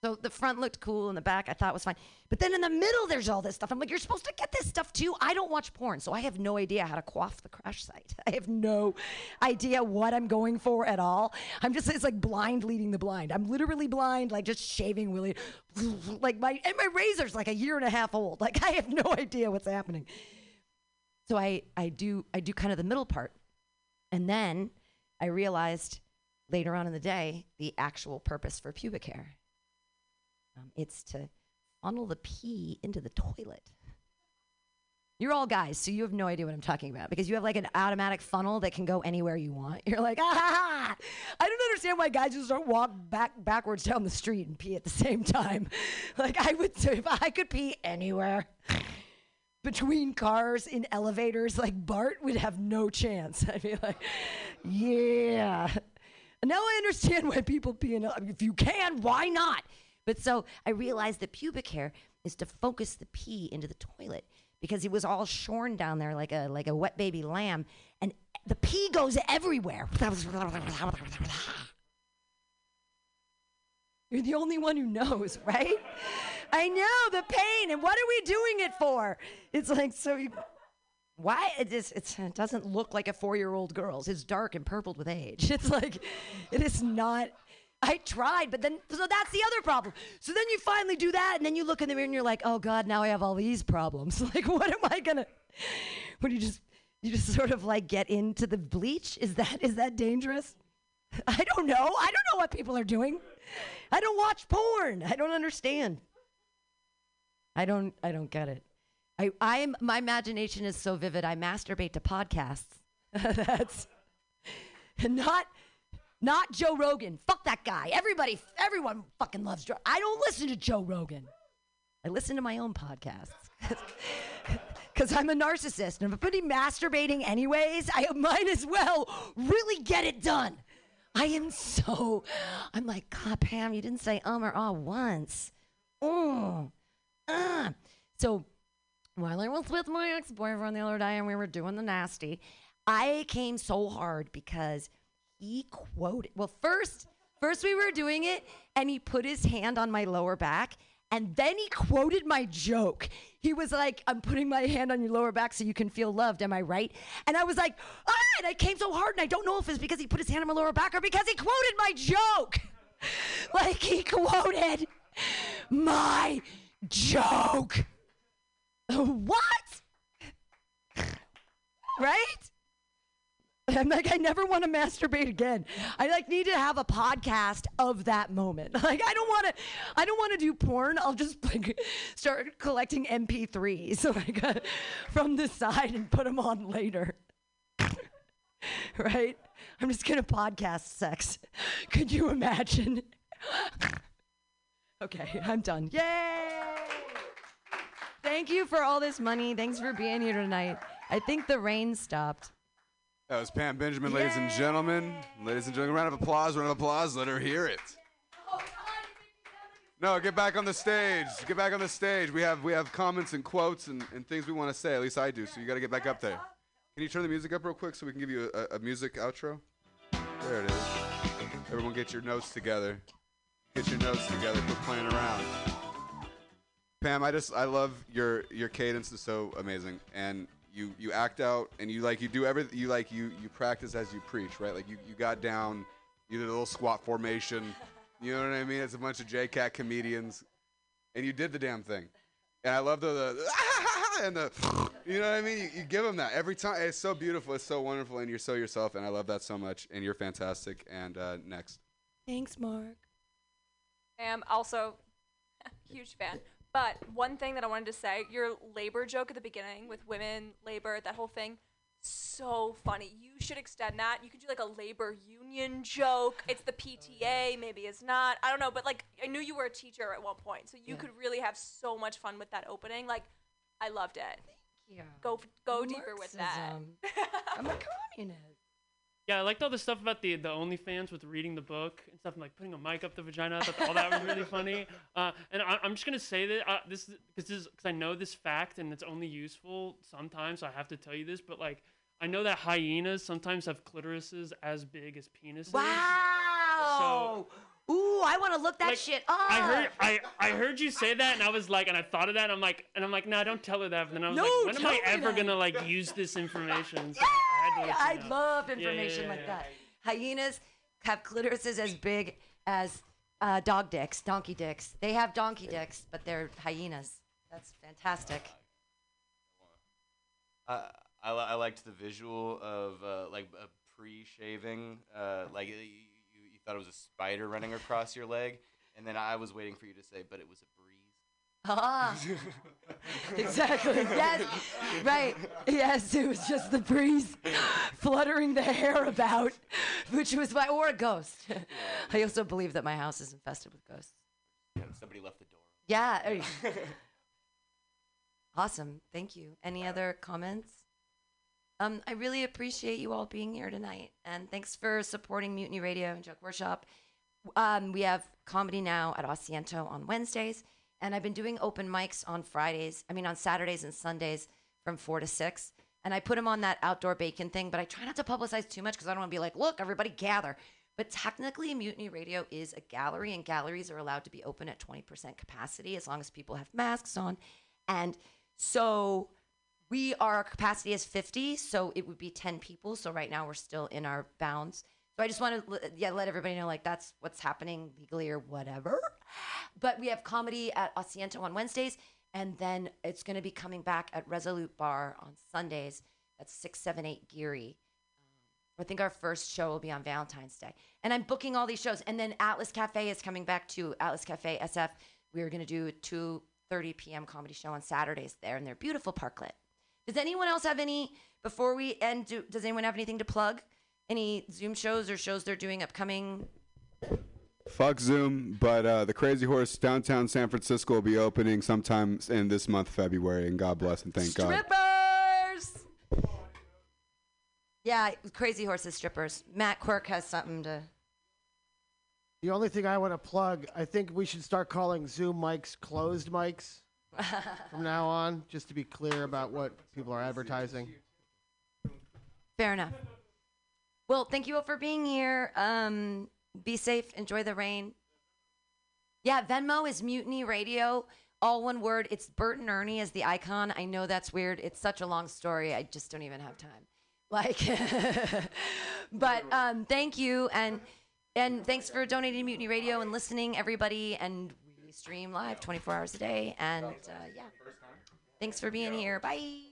So the front looked cool and the back I thought was fine. But then in the middle, there's all this stuff. I'm like, you're supposed to get this stuff too. I don't watch porn, so I have no idea how to quaff the crash site. (laughs) I have no idea what I'm going for at all. I'm just, it's like blind leading the blind. I'm literally blind, like just shaving Willie. (laughs) like my, and my razor's like a year and a half old. (laughs) Like I have no idea what's happening. So I, I do, I do kind of the middle part. And then I realized later on in the day the actual purpose for pubic hair. Um, it's to funnel the pee into the toilet. You're all guys, so you have no idea what I'm talking about because you have like an automatic funnel that can go anywhere you want. (laughs) You're like, ah! I don't understand why guys just don't walk back backwards down the street and pee at the same time. (laughs) Like I would, if I could pee anywhere (laughs) between cars in elevators, like Bart would have no chance. I'd be like, yeah. Now I understand why people pee in. If you can, why not? But so I realized that pubic hair is to focus the pee into the toilet because he was all shorn down there like a like a wet baby lamb, and the pee goes everywhere. (laughs) You're the only one who knows, (laughs) right? I know the pain, and what are we doing it for? It's like so. You, why it just it doesn't look like a four-year-old girl's. It's dark and purpled with age. (laughs) It's like it is not. I tried, but then so that's the other problem. So then you finally do that, and then you look in the mirror and you're like, oh God, now I have all these problems. (laughs) Like, what am I gonna? Do you just you just sort of like get into the bleach? Is that is that dangerous? I don't know. I don't know what people are doing. I don't watch porn. I don't understand. I don't I don't get it. I I'm my imagination is so vivid. I masturbate to podcasts. (laughs) That's not not Joe Rogan. Fuck that guy. Everybody everyone fucking loves Joe. I don't listen to Joe Rogan. I listen to my own podcasts. (laughs) Cuz I'm a narcissist and if I'm putting masturbating anyways, I might as well really get it done. I am so I'm like, God, Pam, you didn't say um or ah once. Oh. Uh. So while I was with my ex boyfriend the other day and we were doing the nasty, I came so hard because he quoted. Well, first, first we were doing it, and he put his hand on my lower back, and then he quoted my joke. He was like, "I'm putting my hand on your lower back so you can feel loved." Am I right? And I was like, "Ah!" And I came so hard, and I don't know if it's because he put his hand on my lower back or because he quoted my joke. (laughs) like he quoted my joke. (laughs) what? (laughs) right? (laughs) I'm like, I never want to masturbate again. I like need to have a podcast of that moment. (laughs) Like, I don't want to, I don't want to do porn. I'll just like (laughs) start collecting MP3s like uh, from the side and put them on later. right? I'm just gonna podcast sex. Could you imagine? okay, I'm done. Yay! Thank you for all this money. Thanks for being here tonight. I think the rain stopped. That was Pam Benjamin, ladies and gentlemen. Ladies and gentlemen, round of applause, round of applause. Let her hear it. No, get back on the stage. Get back on the stage. We have we have comments and quotes and, and things we want to say. At least I do. So you got to get back up there. Can you turn the music up real quick so we can give you a, a music outro? There it is. Everyone, get your notes together. Get your notes together. Quit playing around. Pam, I just I love your your cadence is so amazing, and you you act out and you like you do everything you like you you practice as you preach, right? Like you you got down, you did a little squat formation. You know what I mean? It's a bunch of JCat comedians, and you did the damn thing. And I love the, the (laughs) and the you know what I mean? You, you give them that every time. It's so beautiful. It's so wonderful, and you're so yourself, and I love that so much. And you're fantastic. And uh, next. Thanks, Mark. I am also a huge fan. But one thing that I wanted to say, your labor joke at the beginning with women, labor, that whole thing, so funny. You should extend that. You could do like a labor union joke. It's the PTA, maybe it's not. I don't know, but like I knew you were a teacher at one point, so you Yeah. could really have so much fun with that opening. Like, I loved it. Yeah. Go f- go deeper with that. I'm a (laughs) communist. Yeah, I liked all the stuff about the the OnlyFans with reading the book and stuff, and like putting a mic up the vagina. I thought all that was really funny. (laughs) Uh, and I, I'm just gonna say that uh, this because this because I know this fact and it's only useful sometimes. So I have to tell you this, but like I know that hyenas sometimes have clitorises as big as penises. Wow. So, Ooh, I want to look that Like, shit up. I heard I, I heard you say that and I was like and I thought of that and I'm like and I'm like nah don't tell her that and then I was No, like when am I ever that. gonna like use this information? So (laughs) I, had to let I know. love Yeah, yeah, information yeah, like yeah. that. Hyenas have clitorises as big as uh, dog dicks, donkey dicks. They have donkey dicks, but they're hyenas. That's fantastic. I I, I liked the visual of uh, like a pre-shaving, uh, like you, you, you thought it was a spider running across your leg, and then I was waiting for you to say, but it was a breeze. Ah. (laughs) exactly. Yes. Right. Yes. It was just the breeze fluttering the hair about, which was my or a ghost. I also believe that my house is infested with ghosts. Somebody left the door. Yeah. awesome. Thank you. Any other comments? Um, I really appreciate you all being here tonight, and thanks for supporting Mutiny Radio and Joke Workshop. Um, we have comedy now at Asiento on Wednesdays, and I've been doing open mics on Fridays. I mean, on Saturdays and Sundays from four to six. And I put them on that outdoor bacon thing, but I try not to publicize too much because I don't want to be like, look, everybody gather. But technically, Mutiny Radio is a gallery, and galleries are allowed to be open at 20% capacity as long as people have masks on. And so we are our capacity is 50 so it would be 10 people so right now we're still in our bounds so i just want to yeah let everybody know like that's what's happening legally or whatever but we have comedy at asiento on wednesdays and then it's going to be coming back at resolute bar on sundays that's 678 geary I think our first show will be on Valentine's Day. And I'm booking all these shows. And then Atlas Cafe is coming back to Atlas Cafe SF. We're going to do a 2:30 p.m. comedy show on Saturdays there and they're beautiful parklet. Does anyone else have any before we end do, does anyone have anything to plug? Any Zoom shows or shows they're doing upcoming? Fuck Zoom, but uh, the Crazy Horse downtown San Francisco will be opening sometime in this month, February, and God bless and thank God. Strippers. Yeah, Crazy Horses strippers. Matt Quirk has something to The only thing I want to plug, I think we should start calling Zoom mics closed mics (laughs) from now on, just to be clear about what people are advertising. Fair enough. Well, thank you all for being here. Um, be safe. Enjoy the rain. Yeah, Venmo is Mutiny Radio. All one word. It's Bert and Ernie as the icon. I know that's weird. It's such a long story. I just don't even have time. Like, (laughs) but um, thank you and and thanks for donating to Mutiny Radio and listening, everybody. And we stream live 24 hours a day. And uh, yeah, thanks for being here. Bye.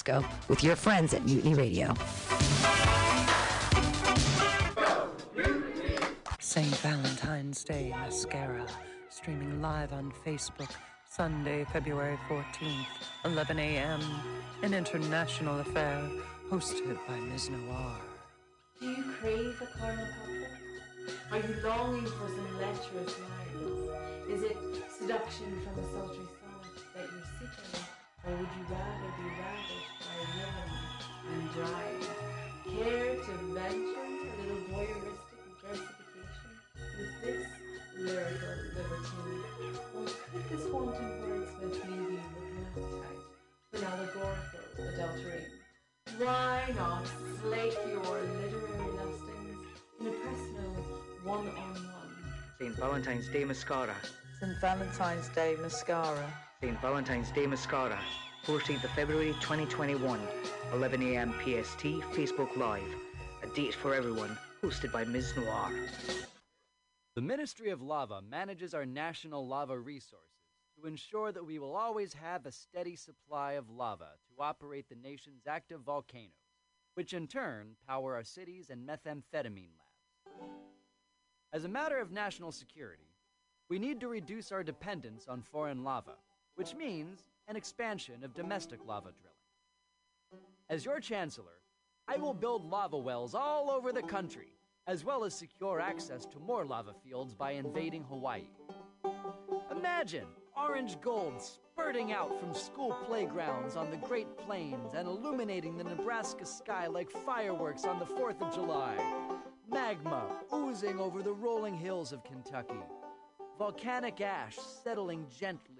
Let's go with your friends at Mutiny Radio. St. Valentine's Day Mascara, streaming live on Facebook, Sunday, February 14th, 11 a.m. An international affair hosted by Ms. Noir. Do you crave a caramel cocktail? Are you longing for some lecherous wines? Is it seduction from a sultry Or would you rather be ravished by rhythm and drive? Care to venture a little voyeuristic versification with this lyrical libertine? Or could this wanton wordsmith leave you with an appetite for an allegorical adultery? Why not slake your literary lustings in a personal one-on-one? St. Valentine's Day Mascara. St. Valentine's Day Mascara. St. Valentine's Day Mascara, 14th of February 2021, 11 a.m. PST, Facebook Live. A date for everyone, hosted by Ms. Noir. The Ministry of Lava manages our national lava resources to ensure that we will always have a steady supply of lava to operate the nation's active volcanoes, which in turn power our cities and methamphetamine labs. As a matter of national security, we need to reduce our dependence on foreign lava, which means an expansion of domestic lava drilling. As your Chancellor, I will build lava wells all over the country, as well as secure access to more lava fields by invading Hawaii. Imagine orange gold spurting out from school playgrounds on the Great Plains and illuminating the Nebraska sky like fireworks on the 4th of July. Magma oozing over the rolling hills of Kentucky. Volcanic ash settling gently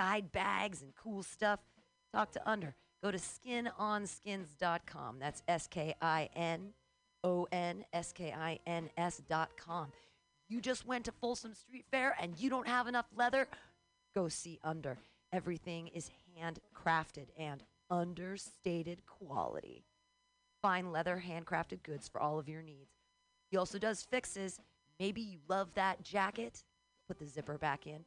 side bags and cool stuff, talk to Under. Go to skinonskins.com. That's S K I N O N S K I N S.com. You just went to Folsom Street Fair and you don't have enough leather? Go see Under. Everything is handcrafted and understated quality. Fine leather, handcrafted goods for all of your needs. He also does fixes. Maybe you love that jacket. Put the zipper back in.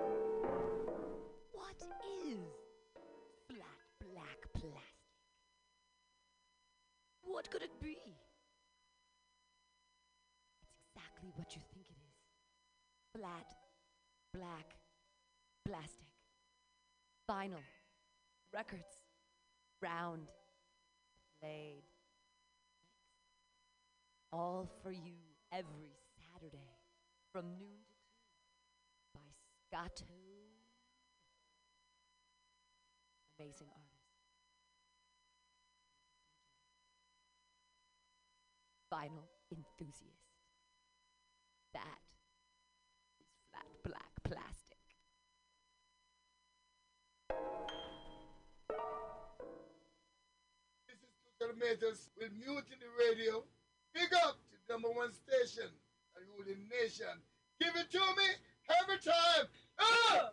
What could it be? It's exactly what you think it is. Flat black plastic. Vinyl. Records. Round. Played. All for you every Saturday from noon to 2 by Scotto. Amazing Vinyl enthusiast. That is flat black plastic. This is Customers with Mutiny Radio. Big up to number one station and ruling nation. Give it to me every time. Ah!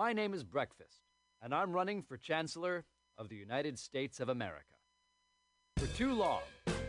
My name is Breakfast, and I'm running for Chancellor of the United States of America. For too long,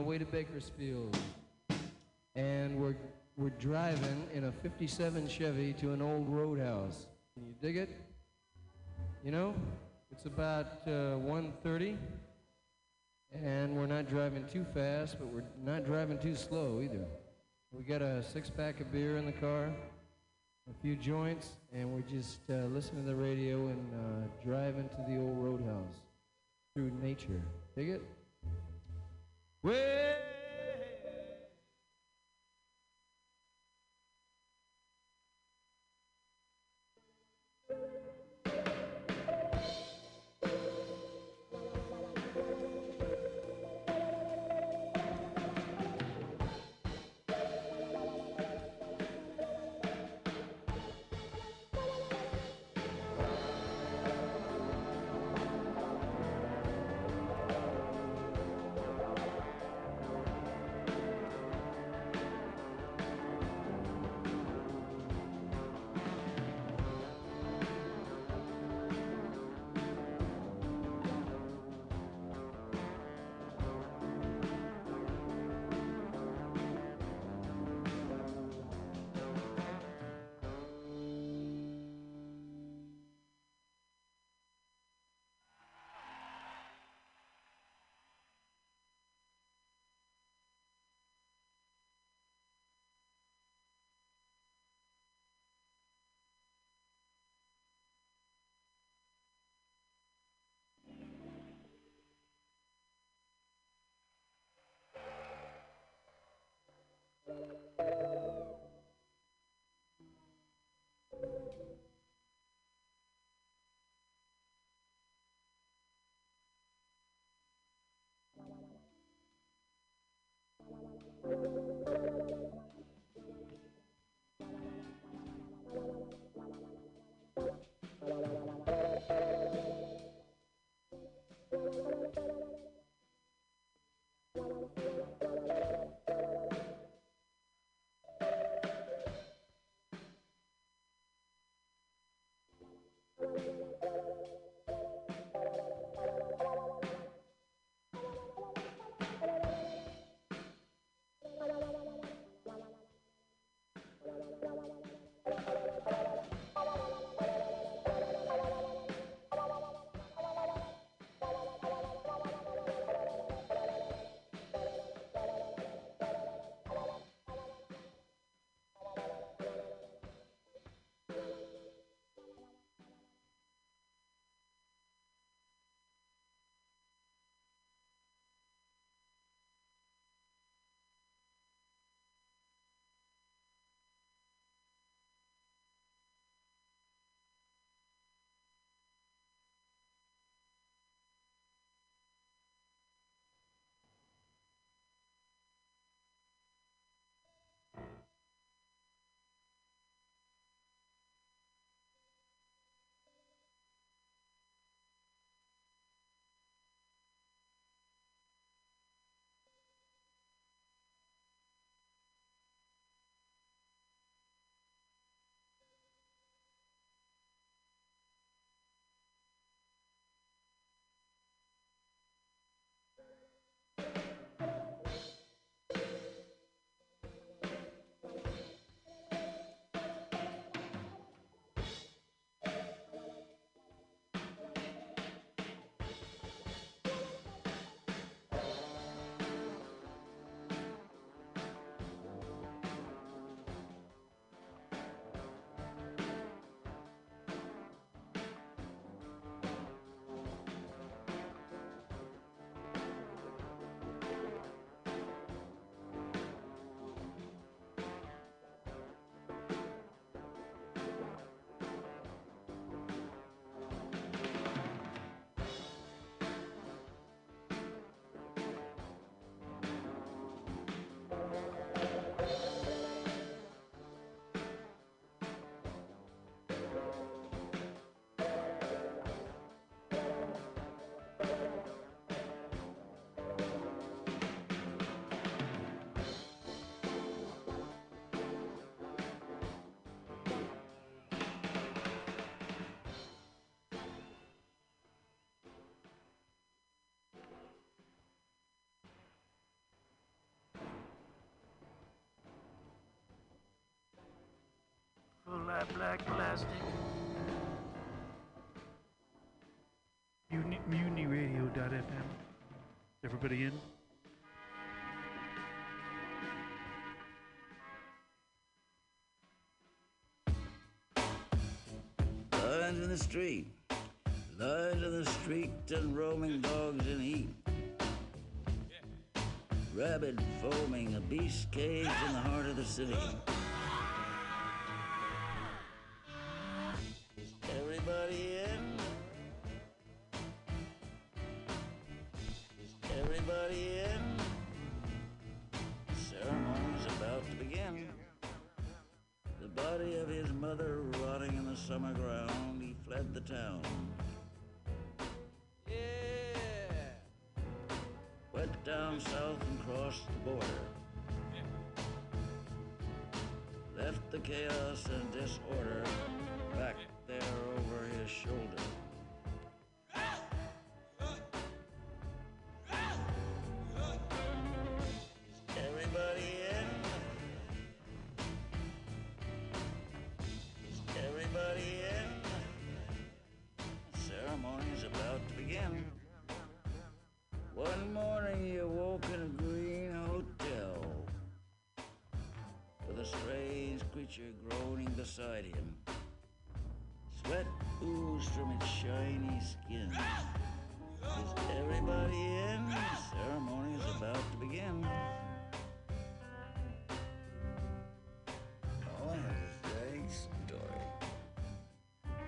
The way to Bakersfield, and we're we're driving in a '57 Chevy to an old roadhouse. Can you dig it? You know, it's about uh, 1:30. And we're not driving too fast, but we're not driving too slow either. We got a six pack of beer in the car, a few joints, and we're just uh, listening to the radio and uh, driving to the old roadhouse through nature. Dig it? Well, flat black plastic. Mutiny, mutinyradio.fm. Everybody in? Lines in the street, lines in the street, and roaming dogs in heat. Rabid foaming, a beast caged in the heart of the city. Beside him. Sweat oozed from its shiny skin. Is everybody in? The ceremony is about to begin. All I have is vague story.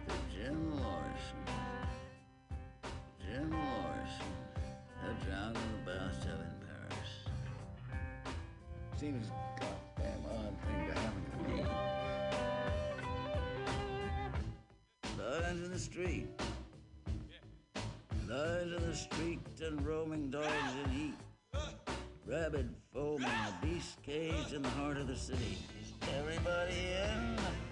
The Jim Larson. Jim Larson had drowned in the bathtub in Paris. Seems street. Lines in the street and roaming dogs in heat. Rabid foaming, a beast caged in the heart of the city. Everybody in?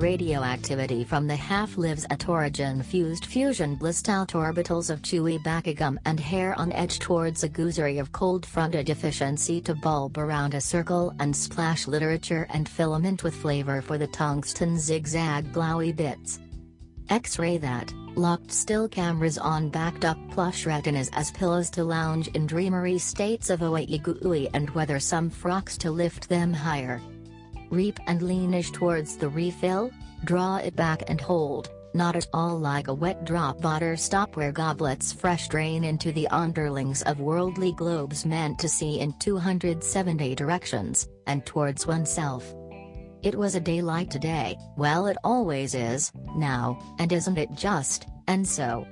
Radioactivity from the half-lives at origin fused fusion blissed out orbitals of chewy bakigum and hair on edge towards a goosery of cold-fronted efficiency to bulb around a circle and splash literature and filament with flavor for the tungsten zigzag glowy bits. X-ray that, locked still cameras on backed up plush retinas as pillows to lounge in dreamery states of ooey and weather some frocks to lift them higher. Reap and leanish towards the refill, draw it back and hold, not at all like a wet drop water stop where goblets fresh drain into the underlings of worldly globes meant to see in 270 directions, and towards oneself. It was a day like today, well it always is, now, and isn't it just, and so.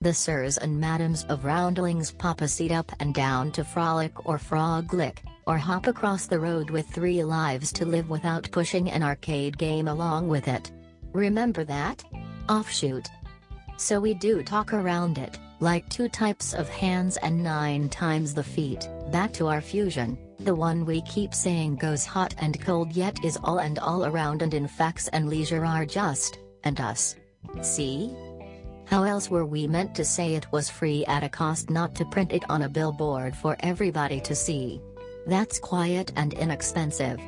The sirs and madams of roundlings pop a seat up and down to frolic or frog lick, or hop across the road with three lives to live without pushing an arcade game along with it. Remember that? Offshoot. So we do talk around it, like two types of hands and nine times the feet, back to our fusion, the one we keep saying goes hot and cold yet is all and all around and in facts and leisure are just, and us. See? How else were we meant to say it was free at a cost not to print it on a billboard for everybody to see? That's quiet and inexpensive.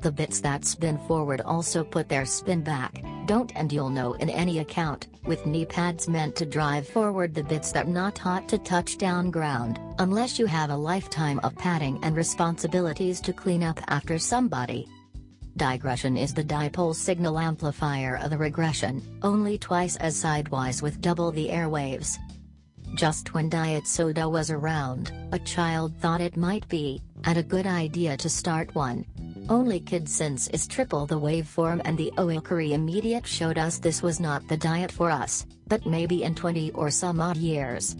The bits that spin forward also put their spin back, don't and you'll know in any account, with knee pads meant to drive forward the bits that not hot to touch down ground, unless you have a lifetime of padding and responsibilities to clean up after somebody. Digression is the dipole signal amplifier of the regression, only twice as sidewise with double the airwaves. Just when diet soda was around, a child thought it might be, and a good idea to start one. Only Kid Sense is triple the waveform and the Oakary immediate showed us this was not the diet for us, but maybe in 20 or some odd years.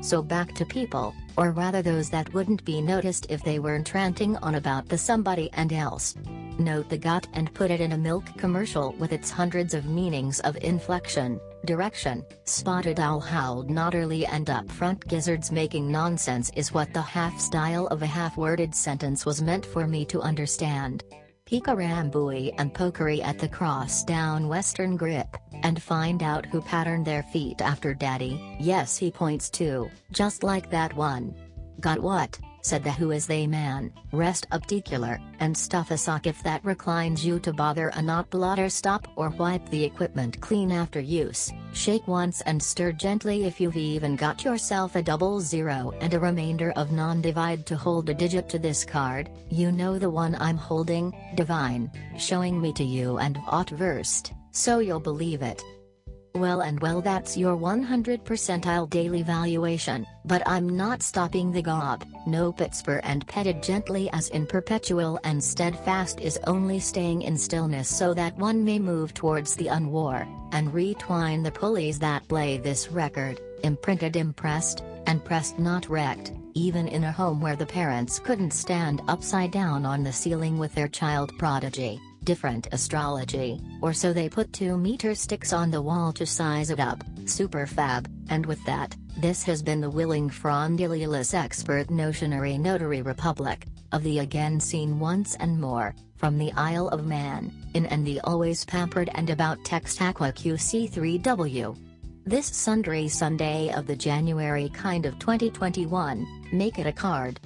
So back to people, or rather those that wouldn't be noticed if they weren't ranting on about the somebody and else. Note the gut and put it in a milk commercial with its hundreds of meanings of inflection, direction, spotted owl howled nodderly and up front gizzards making nonsense is what the half style of a half-worded sentence was meant for me to understand. Peekarambooey and pokery at the cross down western grip, and find out who patterned their feet after daddy, yes he points to, just like that one. Got what? Said the who is they man, rest particular, and stuff a sock if that reclines you to bother a not blotter stop or wipe the equipment clean after use, shake once and stir gently if you've even got yourself a double zero and a remainder of non-divide to hold a digit to this card, you know the one I'm holding, divine, showing me to you and ought versed, so you'll believe it. Well and well that's your 100 percentile daily valuation, but I'm not stopping the gob, no Pittsburgh and petted gently as in perpetual and steadfast is only staying in stillness so that one may move towards the unwar, and retwine the pulleys that play this record, imprinted impressed, and pressed not wrecked, even in a home where the parents couldn't stand upside down on the ceiling with their child prodigy different astrology, or so they put 2 meter sticks on the wall to size it up, super fab, and with that, this has been the willing frondulilus expert notionary notary republic, of the again seen once and more, from the Isle of Man, in and the always pampered and about text Aqua QC3W. This sundry Sunday of the January kind of 2021, make it a card.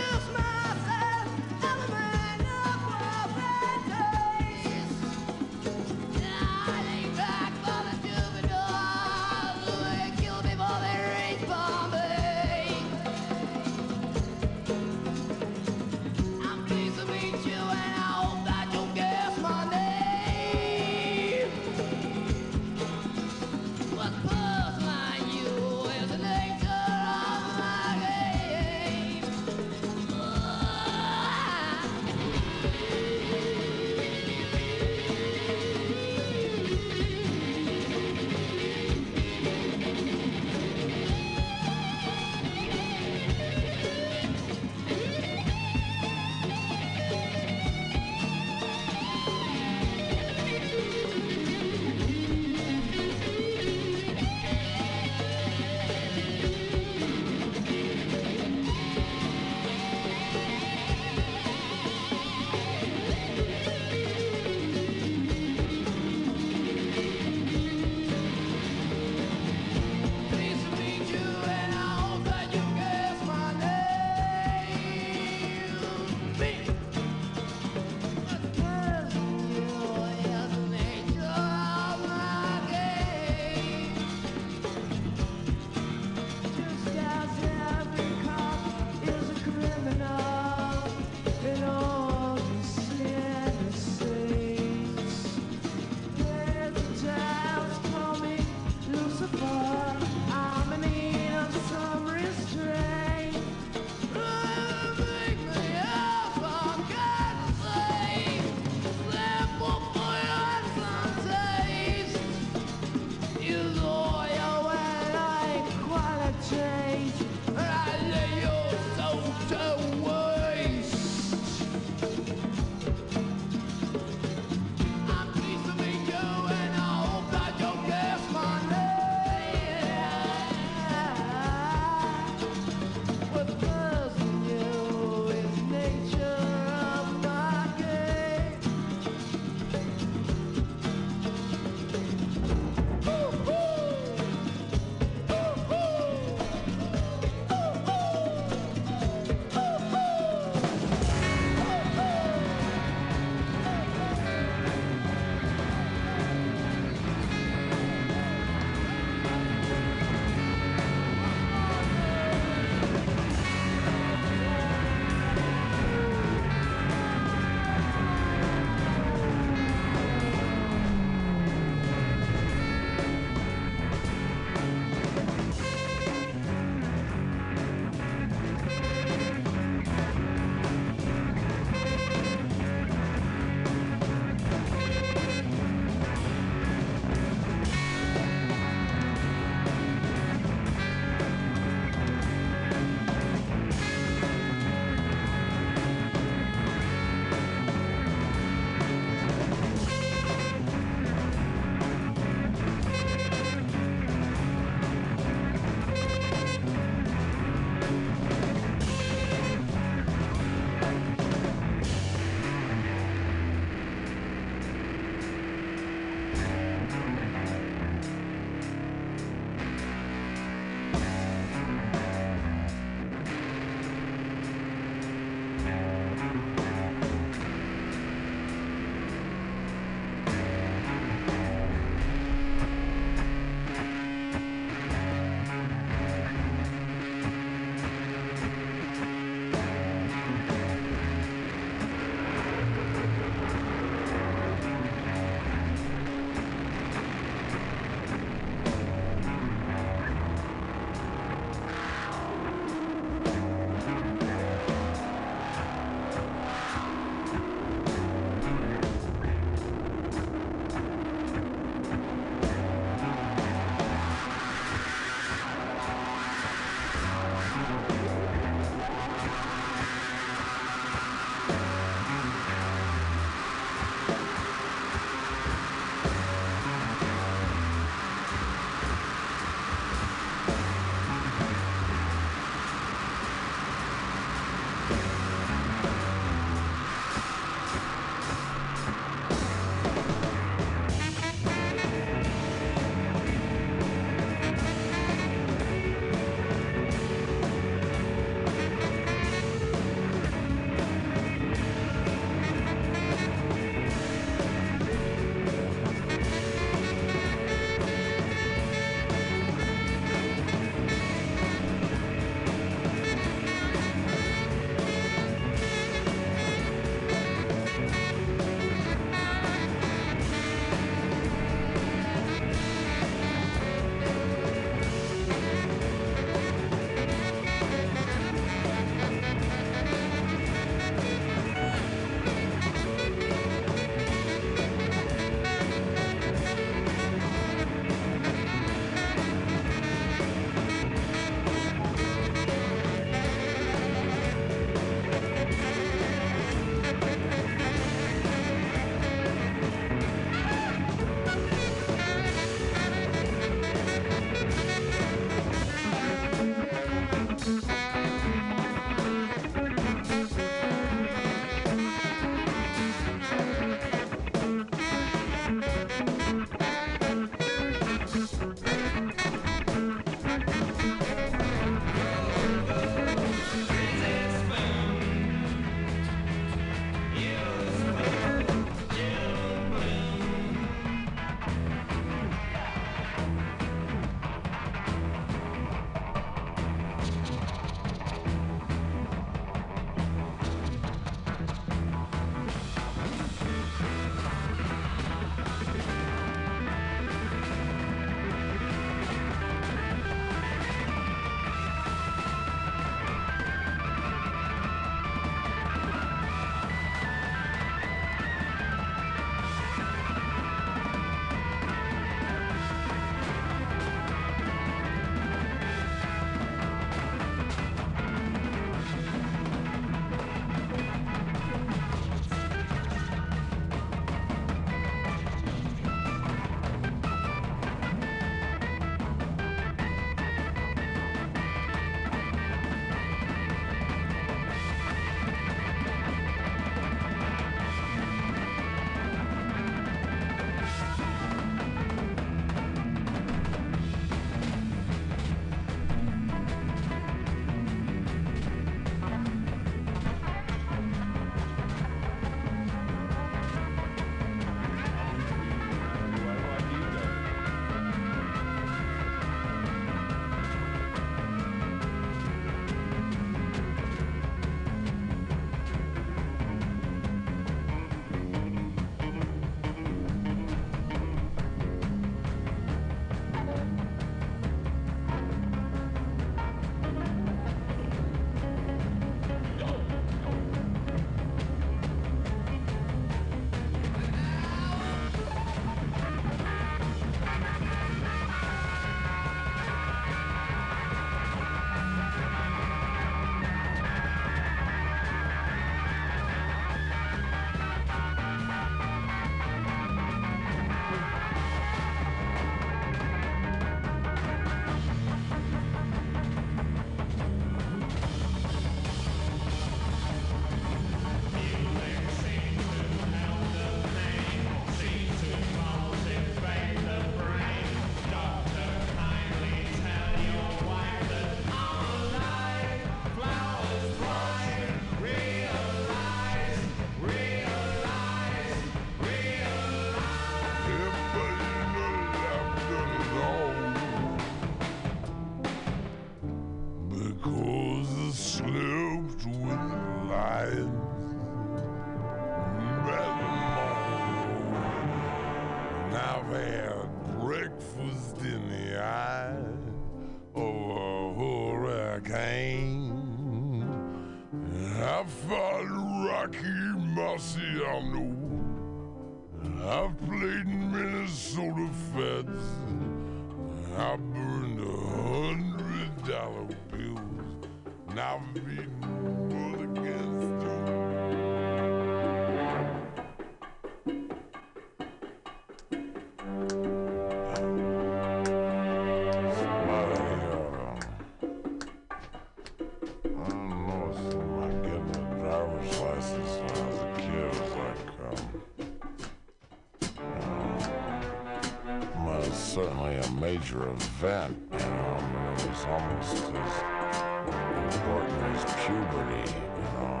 Event, you know, I mean, it was almost as important as puberty, you know.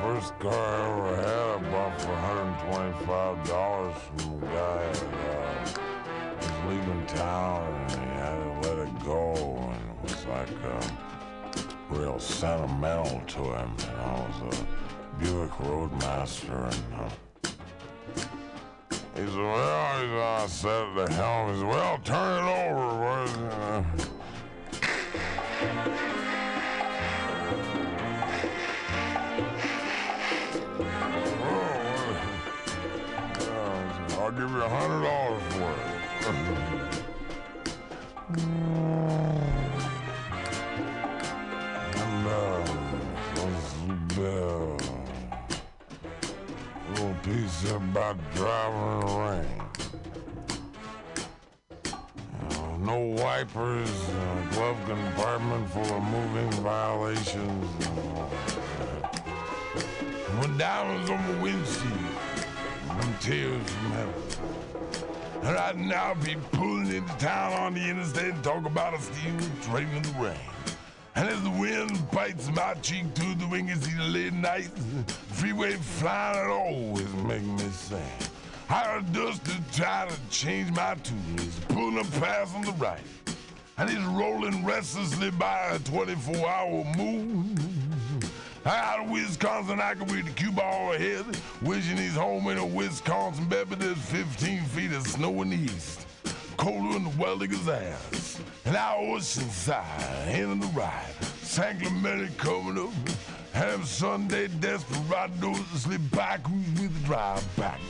First car I ever had, I bought for $125 from a guy that uh, was leaving town and he had to let it go and it was like uh, real sentimental to him. Buick Roadmaster and uh, he said, well, he said, I at the helm. He said, well, turn it over. boys." (laughs) Uh, I'll give you a hundred dollars for it. (laughs) piece about driving rain. Uh, no wipers, uh, glove compartment full of moving violations. When diamonds on the windshield, and tears from heaven. And I'd now be pulling into town on the interstate and talk about a steam train in the rain. And as the wind bites my cheek through the windows in the late night, freeway flying it always make me. I got dust to try to change my tune. He's pulling a pass on the right. And he's rolling restlessly by a 24-hour moon. Out of Wisconsin, I could read the cue ball ahead, wishing he's home in a Wisconsin, baby. There's 15 feet of snow in the east, colder than the Weldiger's ass. And Oceanside, end of the ride, San Clemente coming up, have Sunday desperados slip back with a drive back.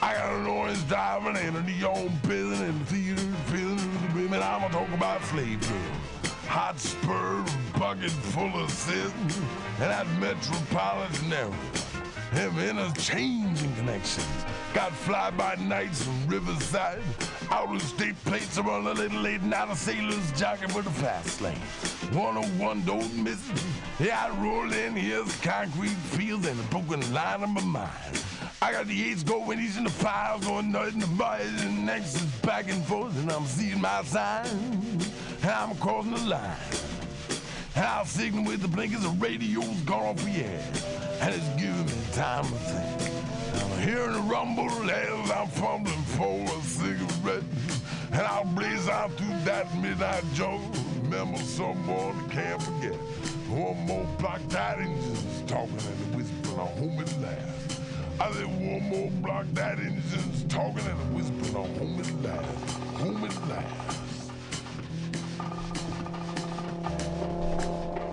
I got an orange diamond and a neon building and the theater feeling of the women. I'ma talk about slave. Hot spur, bucket full of sin, and that metropolitan area. Him interchanging connections. Got fly-by-nights from Riverside. Outer state plates are around the little late night of sailors jogging for the fast lane. 101 don't miss it. Yeah, I roll in here's concrete fields and a broken line of my mind. I got the eights going, he's in the files, going in the boys and next is back and forth, and I'm seeing my sign, I'm crossing the line. I'll signal with the blinkers, the radio's gone off the air, and it's giving me time to think. I'm hearing the rumble as I'm fumbling for a cigarette, and I'll blaze out through that midnight jungle. Remember someone I can't forget. One more block that engines talking and whispering a homie laugh. I said one more block that engines talking and whispering a homie laugh. Homie laugh. Heaven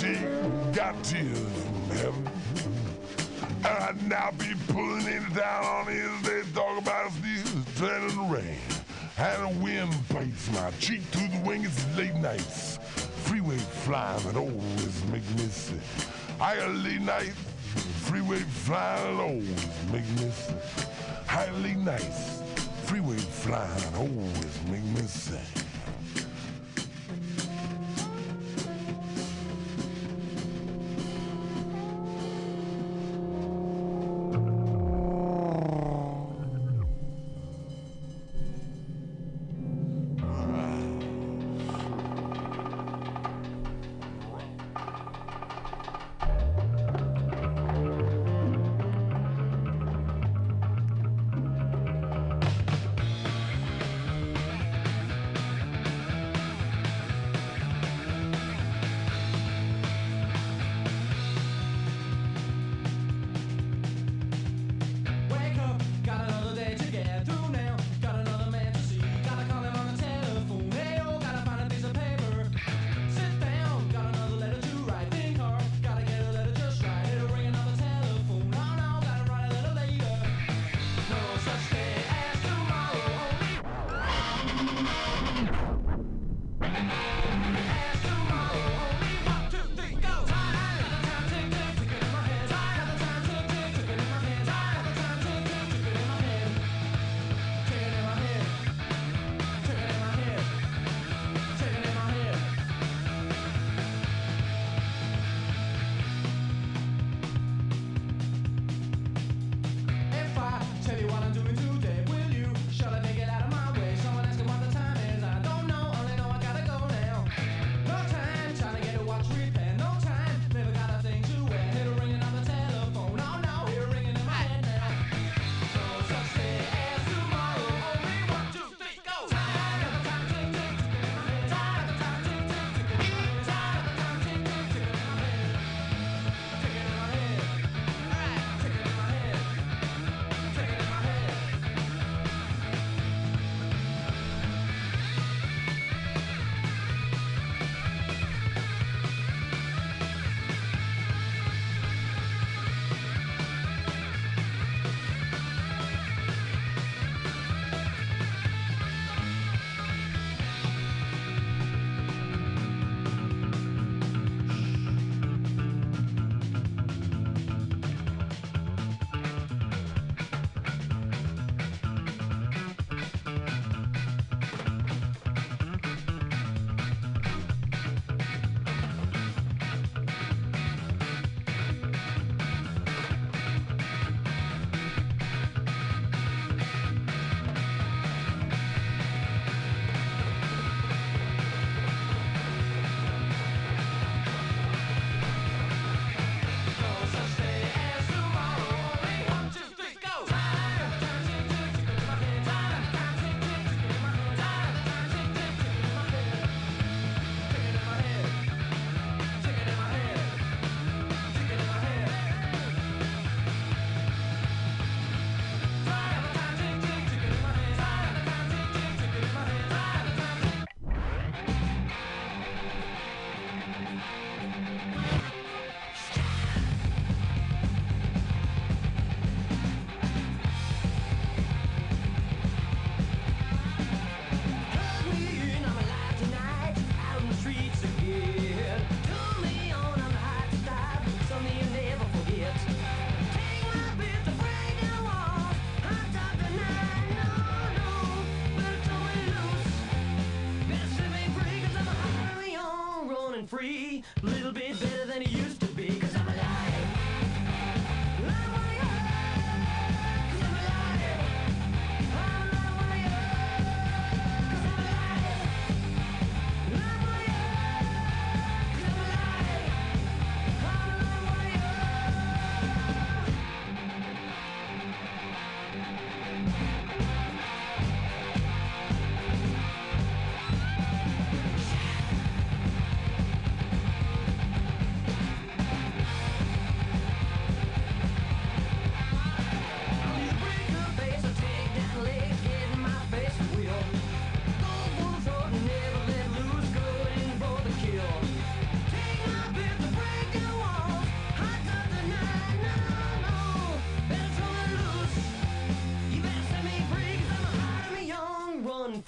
she got tears. And I'd now be pulling it down on his day, talk about tread in the rain. And the wind bites my cheek through the wing, it's late nights. Freeway flying that always make me sick. I got late night, freeway flying that always make me sick. I got late nights, freeway flying always make me sick.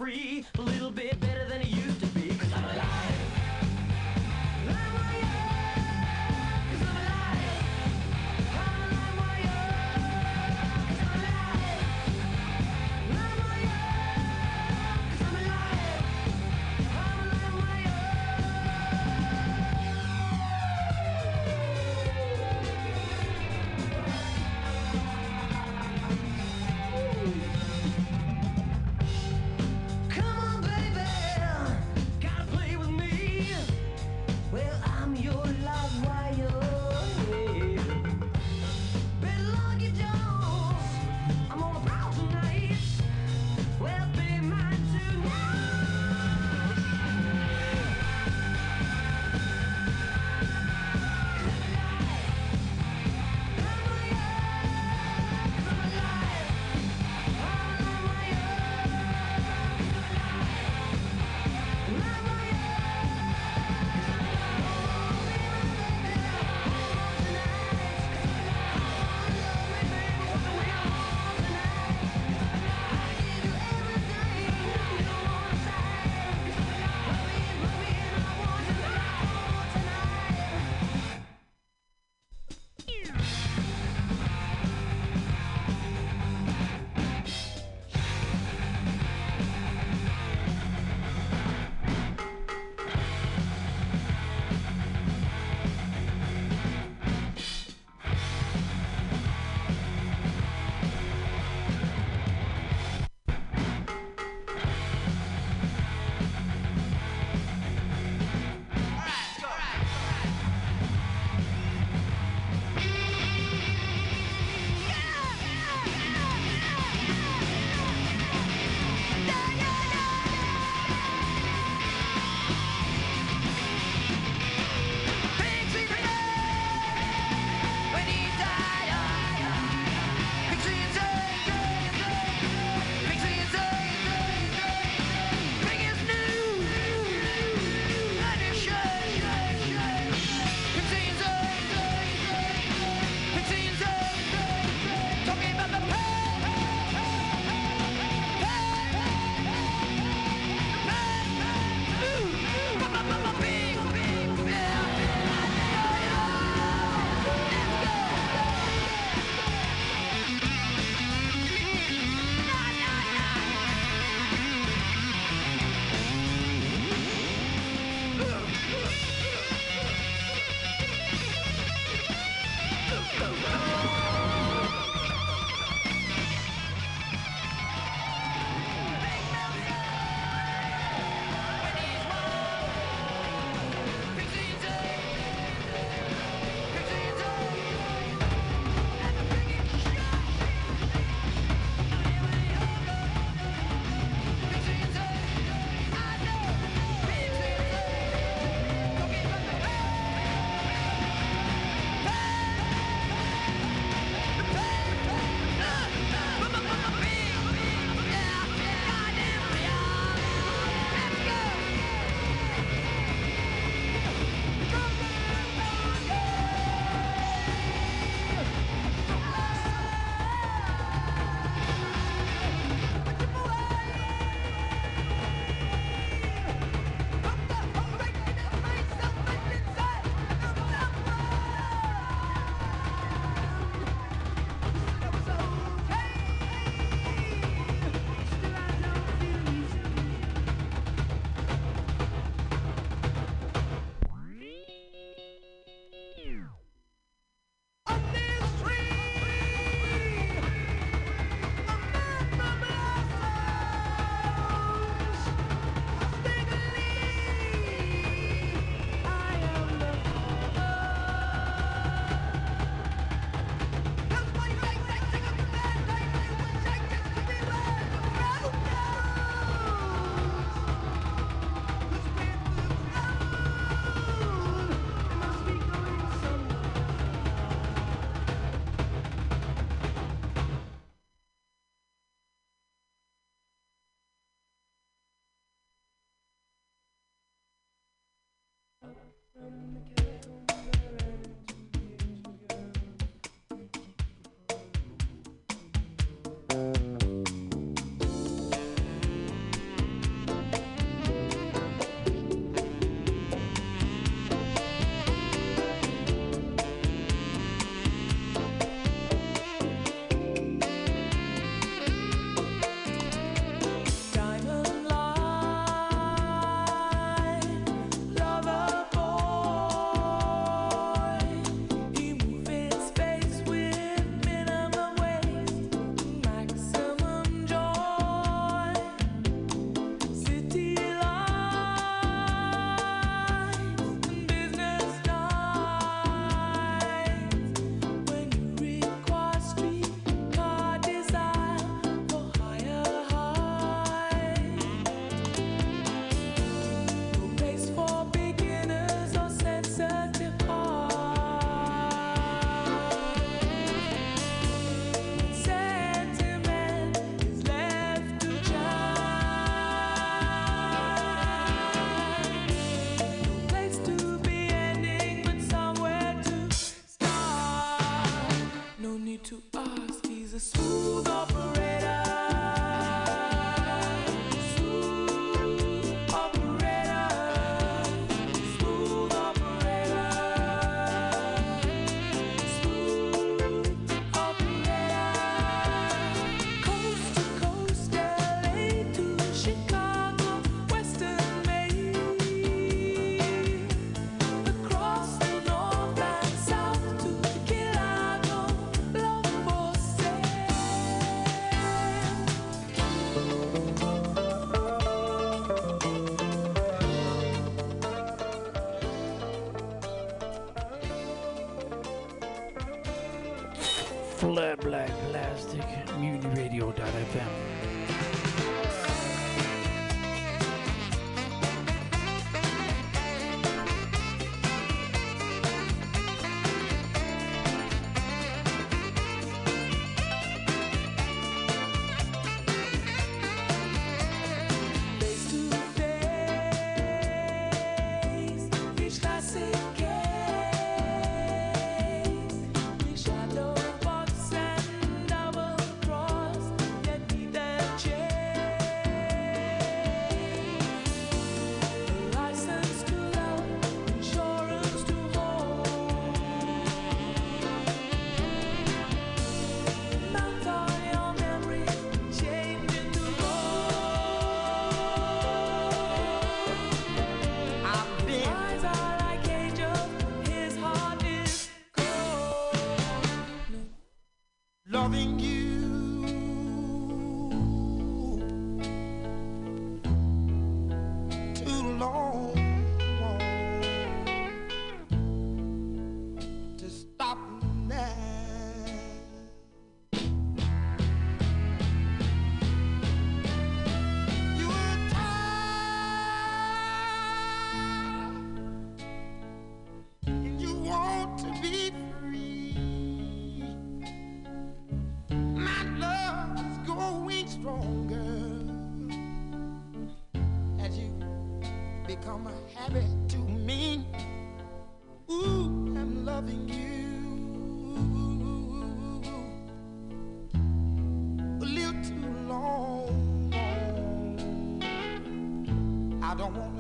Free, a little bit that black.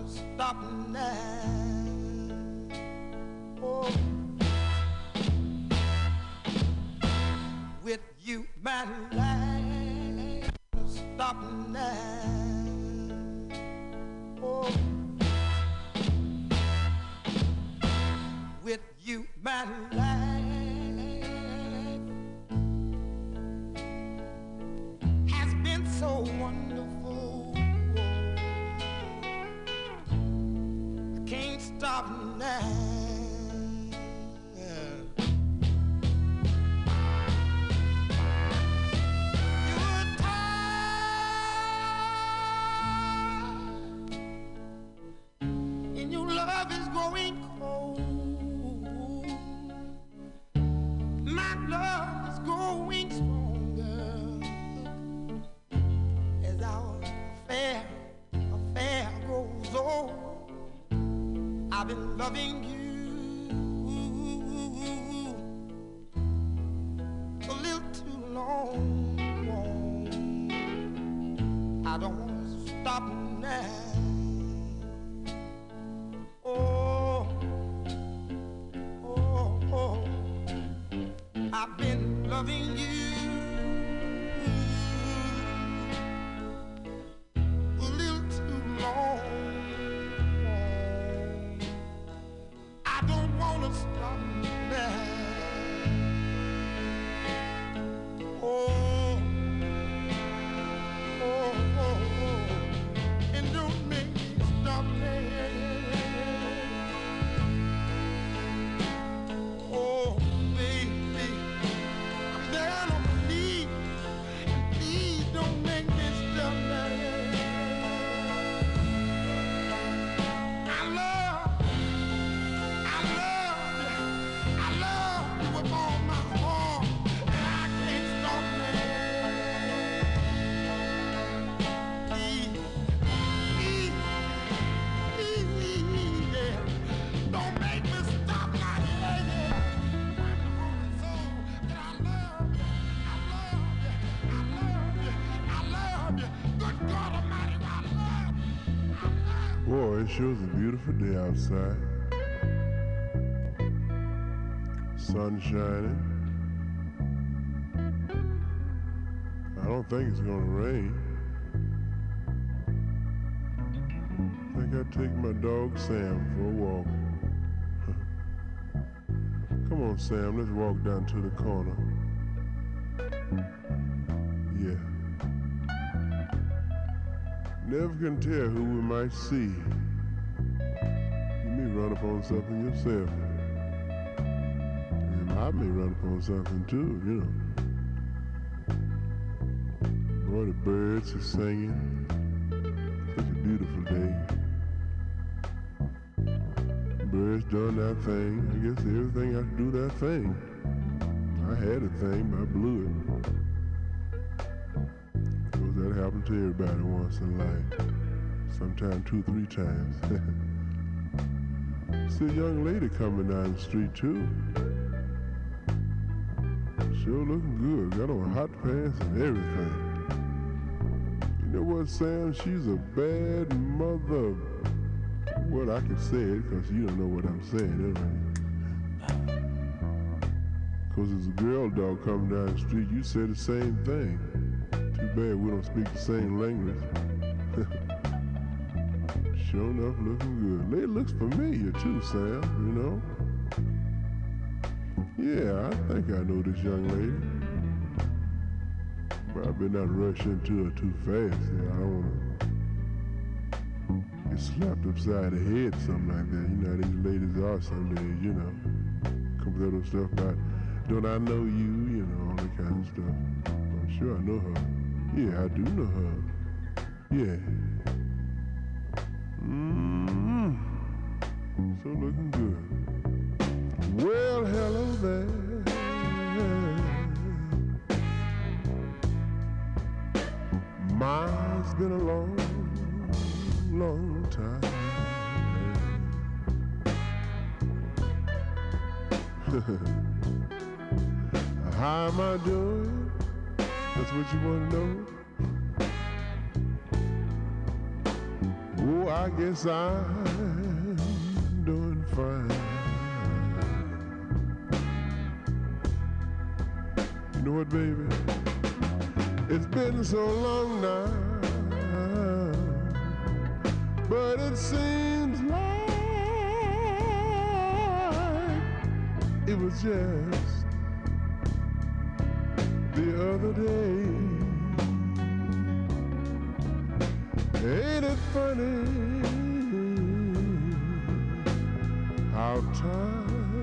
stop boy, it sure is a beautiful day outside. Sun shining. I don't think it's gonna rain. I think I'll take my dog Sam for a walk. (laughs) Come on, Sam, let's walk down to the corner. Yeah. Never can tell who we might see run upon something yourself. And I may run upon something too, you know. Boy, the birds are singing. Such a beautiful day. Birds done that thing. I guess everything I do that thing. I had a thing, but I blew it. Because that happened to everybody once in life. Sometimes two, three times. (laughs) See a young lady coming down the street too. Sure looking good. Got on hot pants and everything. You know what, Sam? She's a bad mother. Well, I can say it because you don't know what I'm saying. Because there's a girl dog coming down the street, you say the same thing. Too bad we don't speak the same language. (laughs) sure enough, looking good. Lady looks familiar too, Sam, you know? Yeah, I think I know this young lady. But I better not rush into her too fast. Yeah, I don't want to get slapped upside the head, something like that. You know these ladies are some days, you know. Come with that little stuff about, don't I know you, you know, all that kind of stuff. I'm sure I know her. Yeah, I do know her. Yeah. Mm So looking good. Well, hello there. Mine's been a long, long time. (laughs) How am I doing? That's what you want to know? Oh, I guess I'm doing fine. You know what, baby? It's been so long now, but it seems like it was just the other day. Ain't it funny how time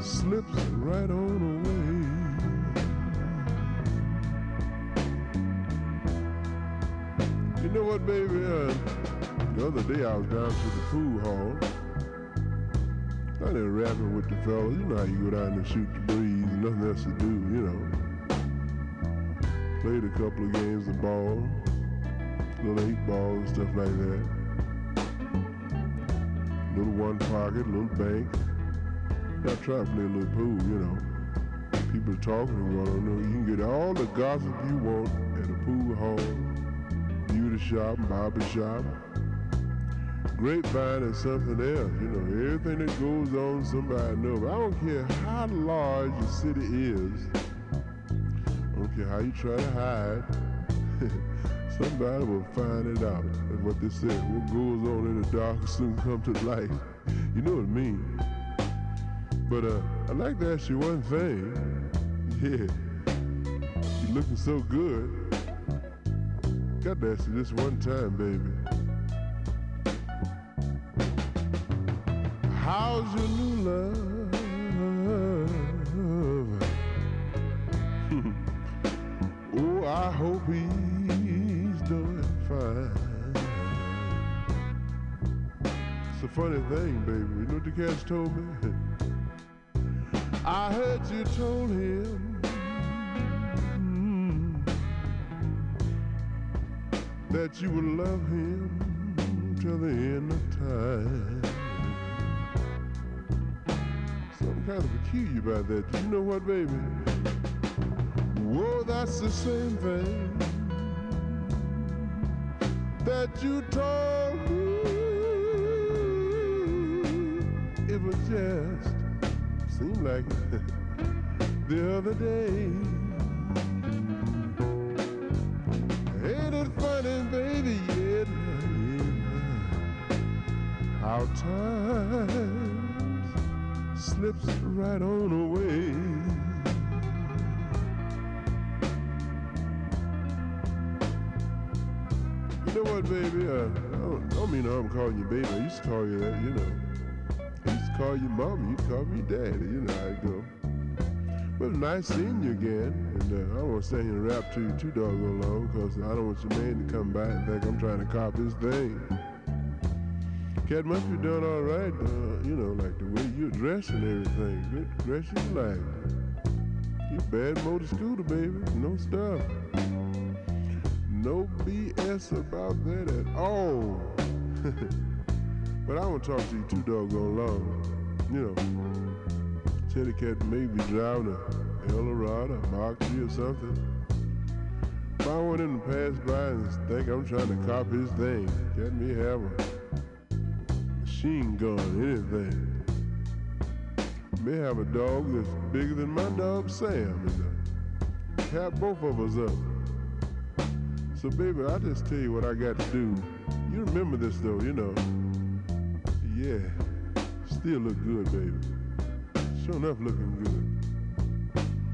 slips right on away? You know what, baby? Uh, the other day I was down to the pool hall. I there rapping with the fellas. You know how you go down and shoot the breeze, nothing else to do, you know. Played a couple of games of ball, little eight ball and stuff like that. Little one pocket, little bank. I try to play a little pool, you know. People talking to know. You can get all the gossip you want at a pool hall, beauty shop, barber shop. Grapevine is something else, you know. Everything that goes on, somebody knows. I don't care how large your city is. I don't care how you try to hide. (laughs) somebody will find it out. That's what they say. What goes on in the dark will soon come to light. You know what I mean? But uh, I'd like to ask you one thing. Yeah, you're looking so good. Got to ask you this one time, baby. How's your new love? (laughs) oh, I hope he's funny thing, baby. You know what the cats told me? I heard you told him that you would love him till the end of time. Something kind of peculiar about that. You know what, baby? Whoa, that's the same thing that you told me. Just seemed like (laughs) the other day. Ain't it funny, baby? Yeah, yeah. How time slips right on away. You know what, baby? I, don't, I don't mean I'm calling you baby. I used to call you that, you know. To call you mama, you call me daddy. You know how it go. But nice seeing you again. And uh, I want to stand here and rap to you too doggone long because I don't want your man to come back and think I'm trying to cop his thing. Cat must be doing all right, uh, you know, like the way you dress and everything. Good gracious life. You bad motor scooter, baby. No stuff. No BS about that at all. (laughs) but I won't talk to you too doggone long. You know, Teddy Cat may be driving a Eldorado, a Mark III or something. If I want him to pass by and think I'm trying to copy his thing, Cat me have a machine gun, anything. May have a dog that's bigger than my dog Sam and uh, have both of us up. So baby, I just tell you what I got to do. You remember this though, you know. Yeah, still look good, baby. Sure enough, looking good.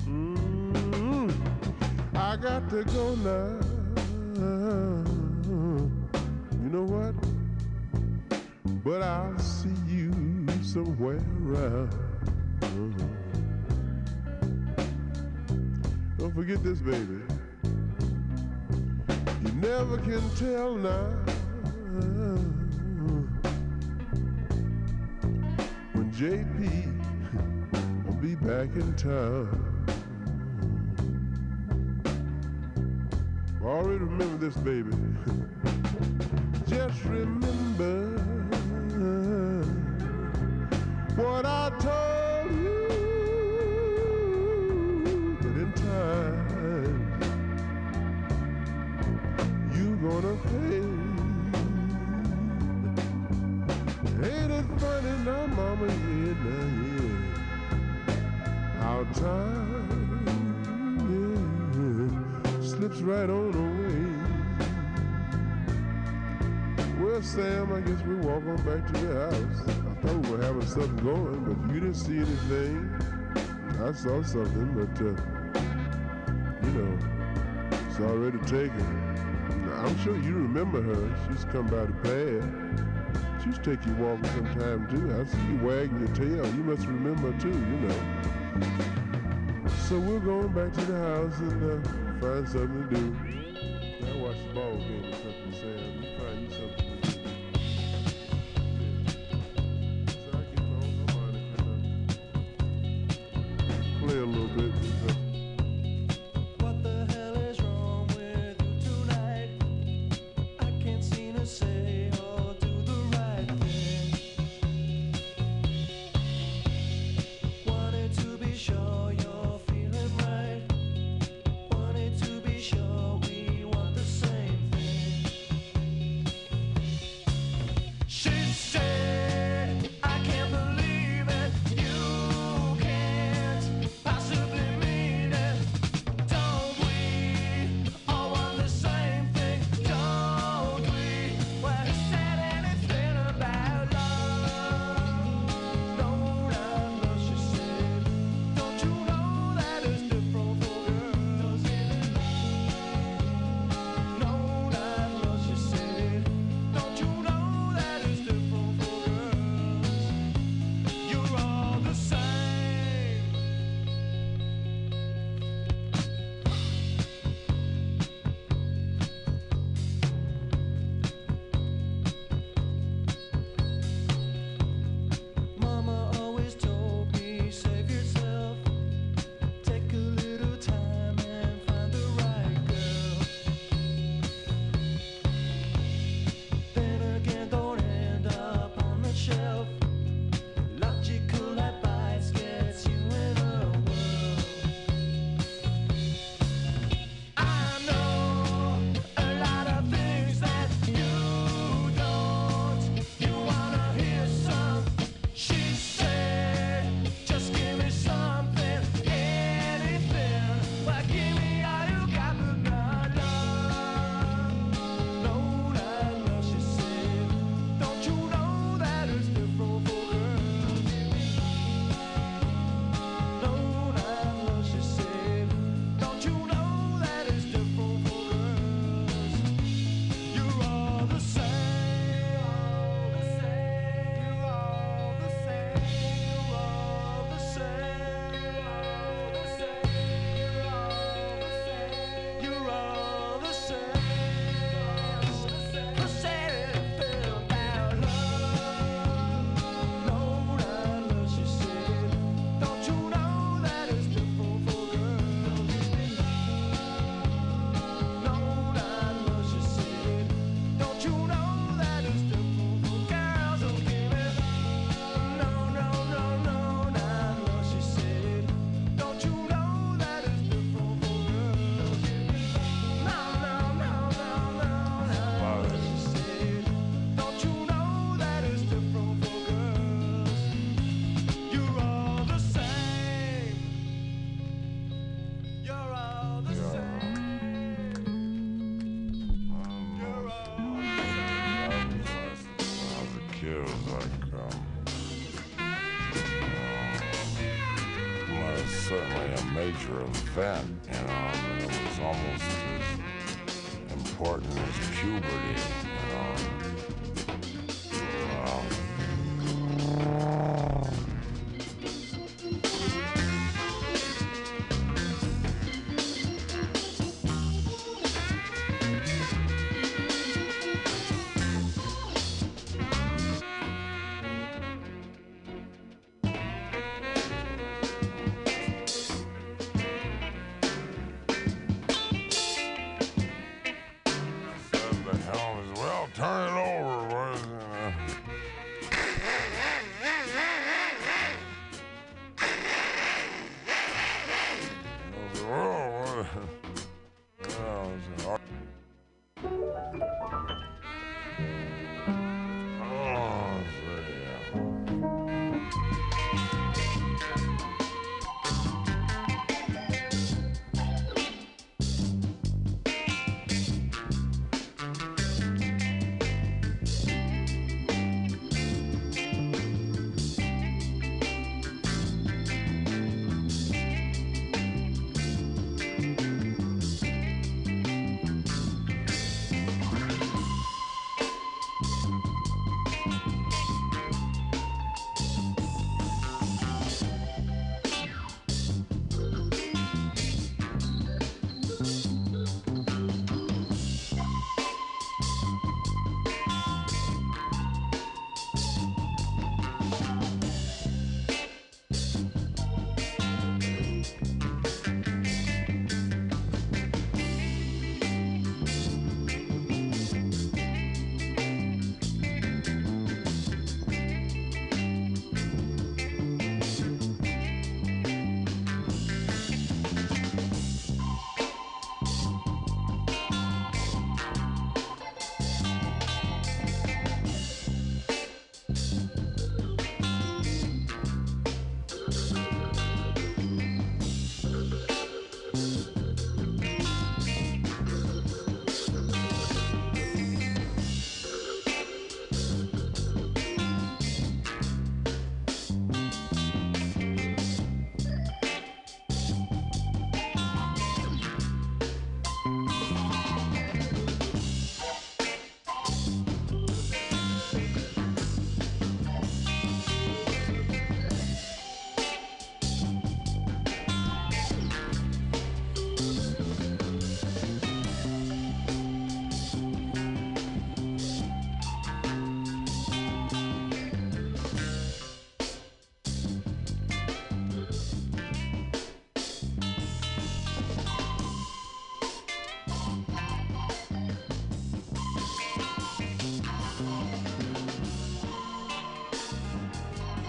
mm I got to go now. You know what? But I'll see you somewhere around. Don't forget this, baby. You never can tell now. JP will be back in town. Already remember this, baby. Just remember what I told back to the house. I thought we were having something going, but you didn't see anything. I saw something, but uh, you know, it's already taken. I'm sure you remember her. She's come by the pad. She take you walking sometime too. I see you wagging your tail. You must remember too, you know. So we're going back to the house and uh, find something to do. Major event, you know. Mean, it was almost as important as puberty.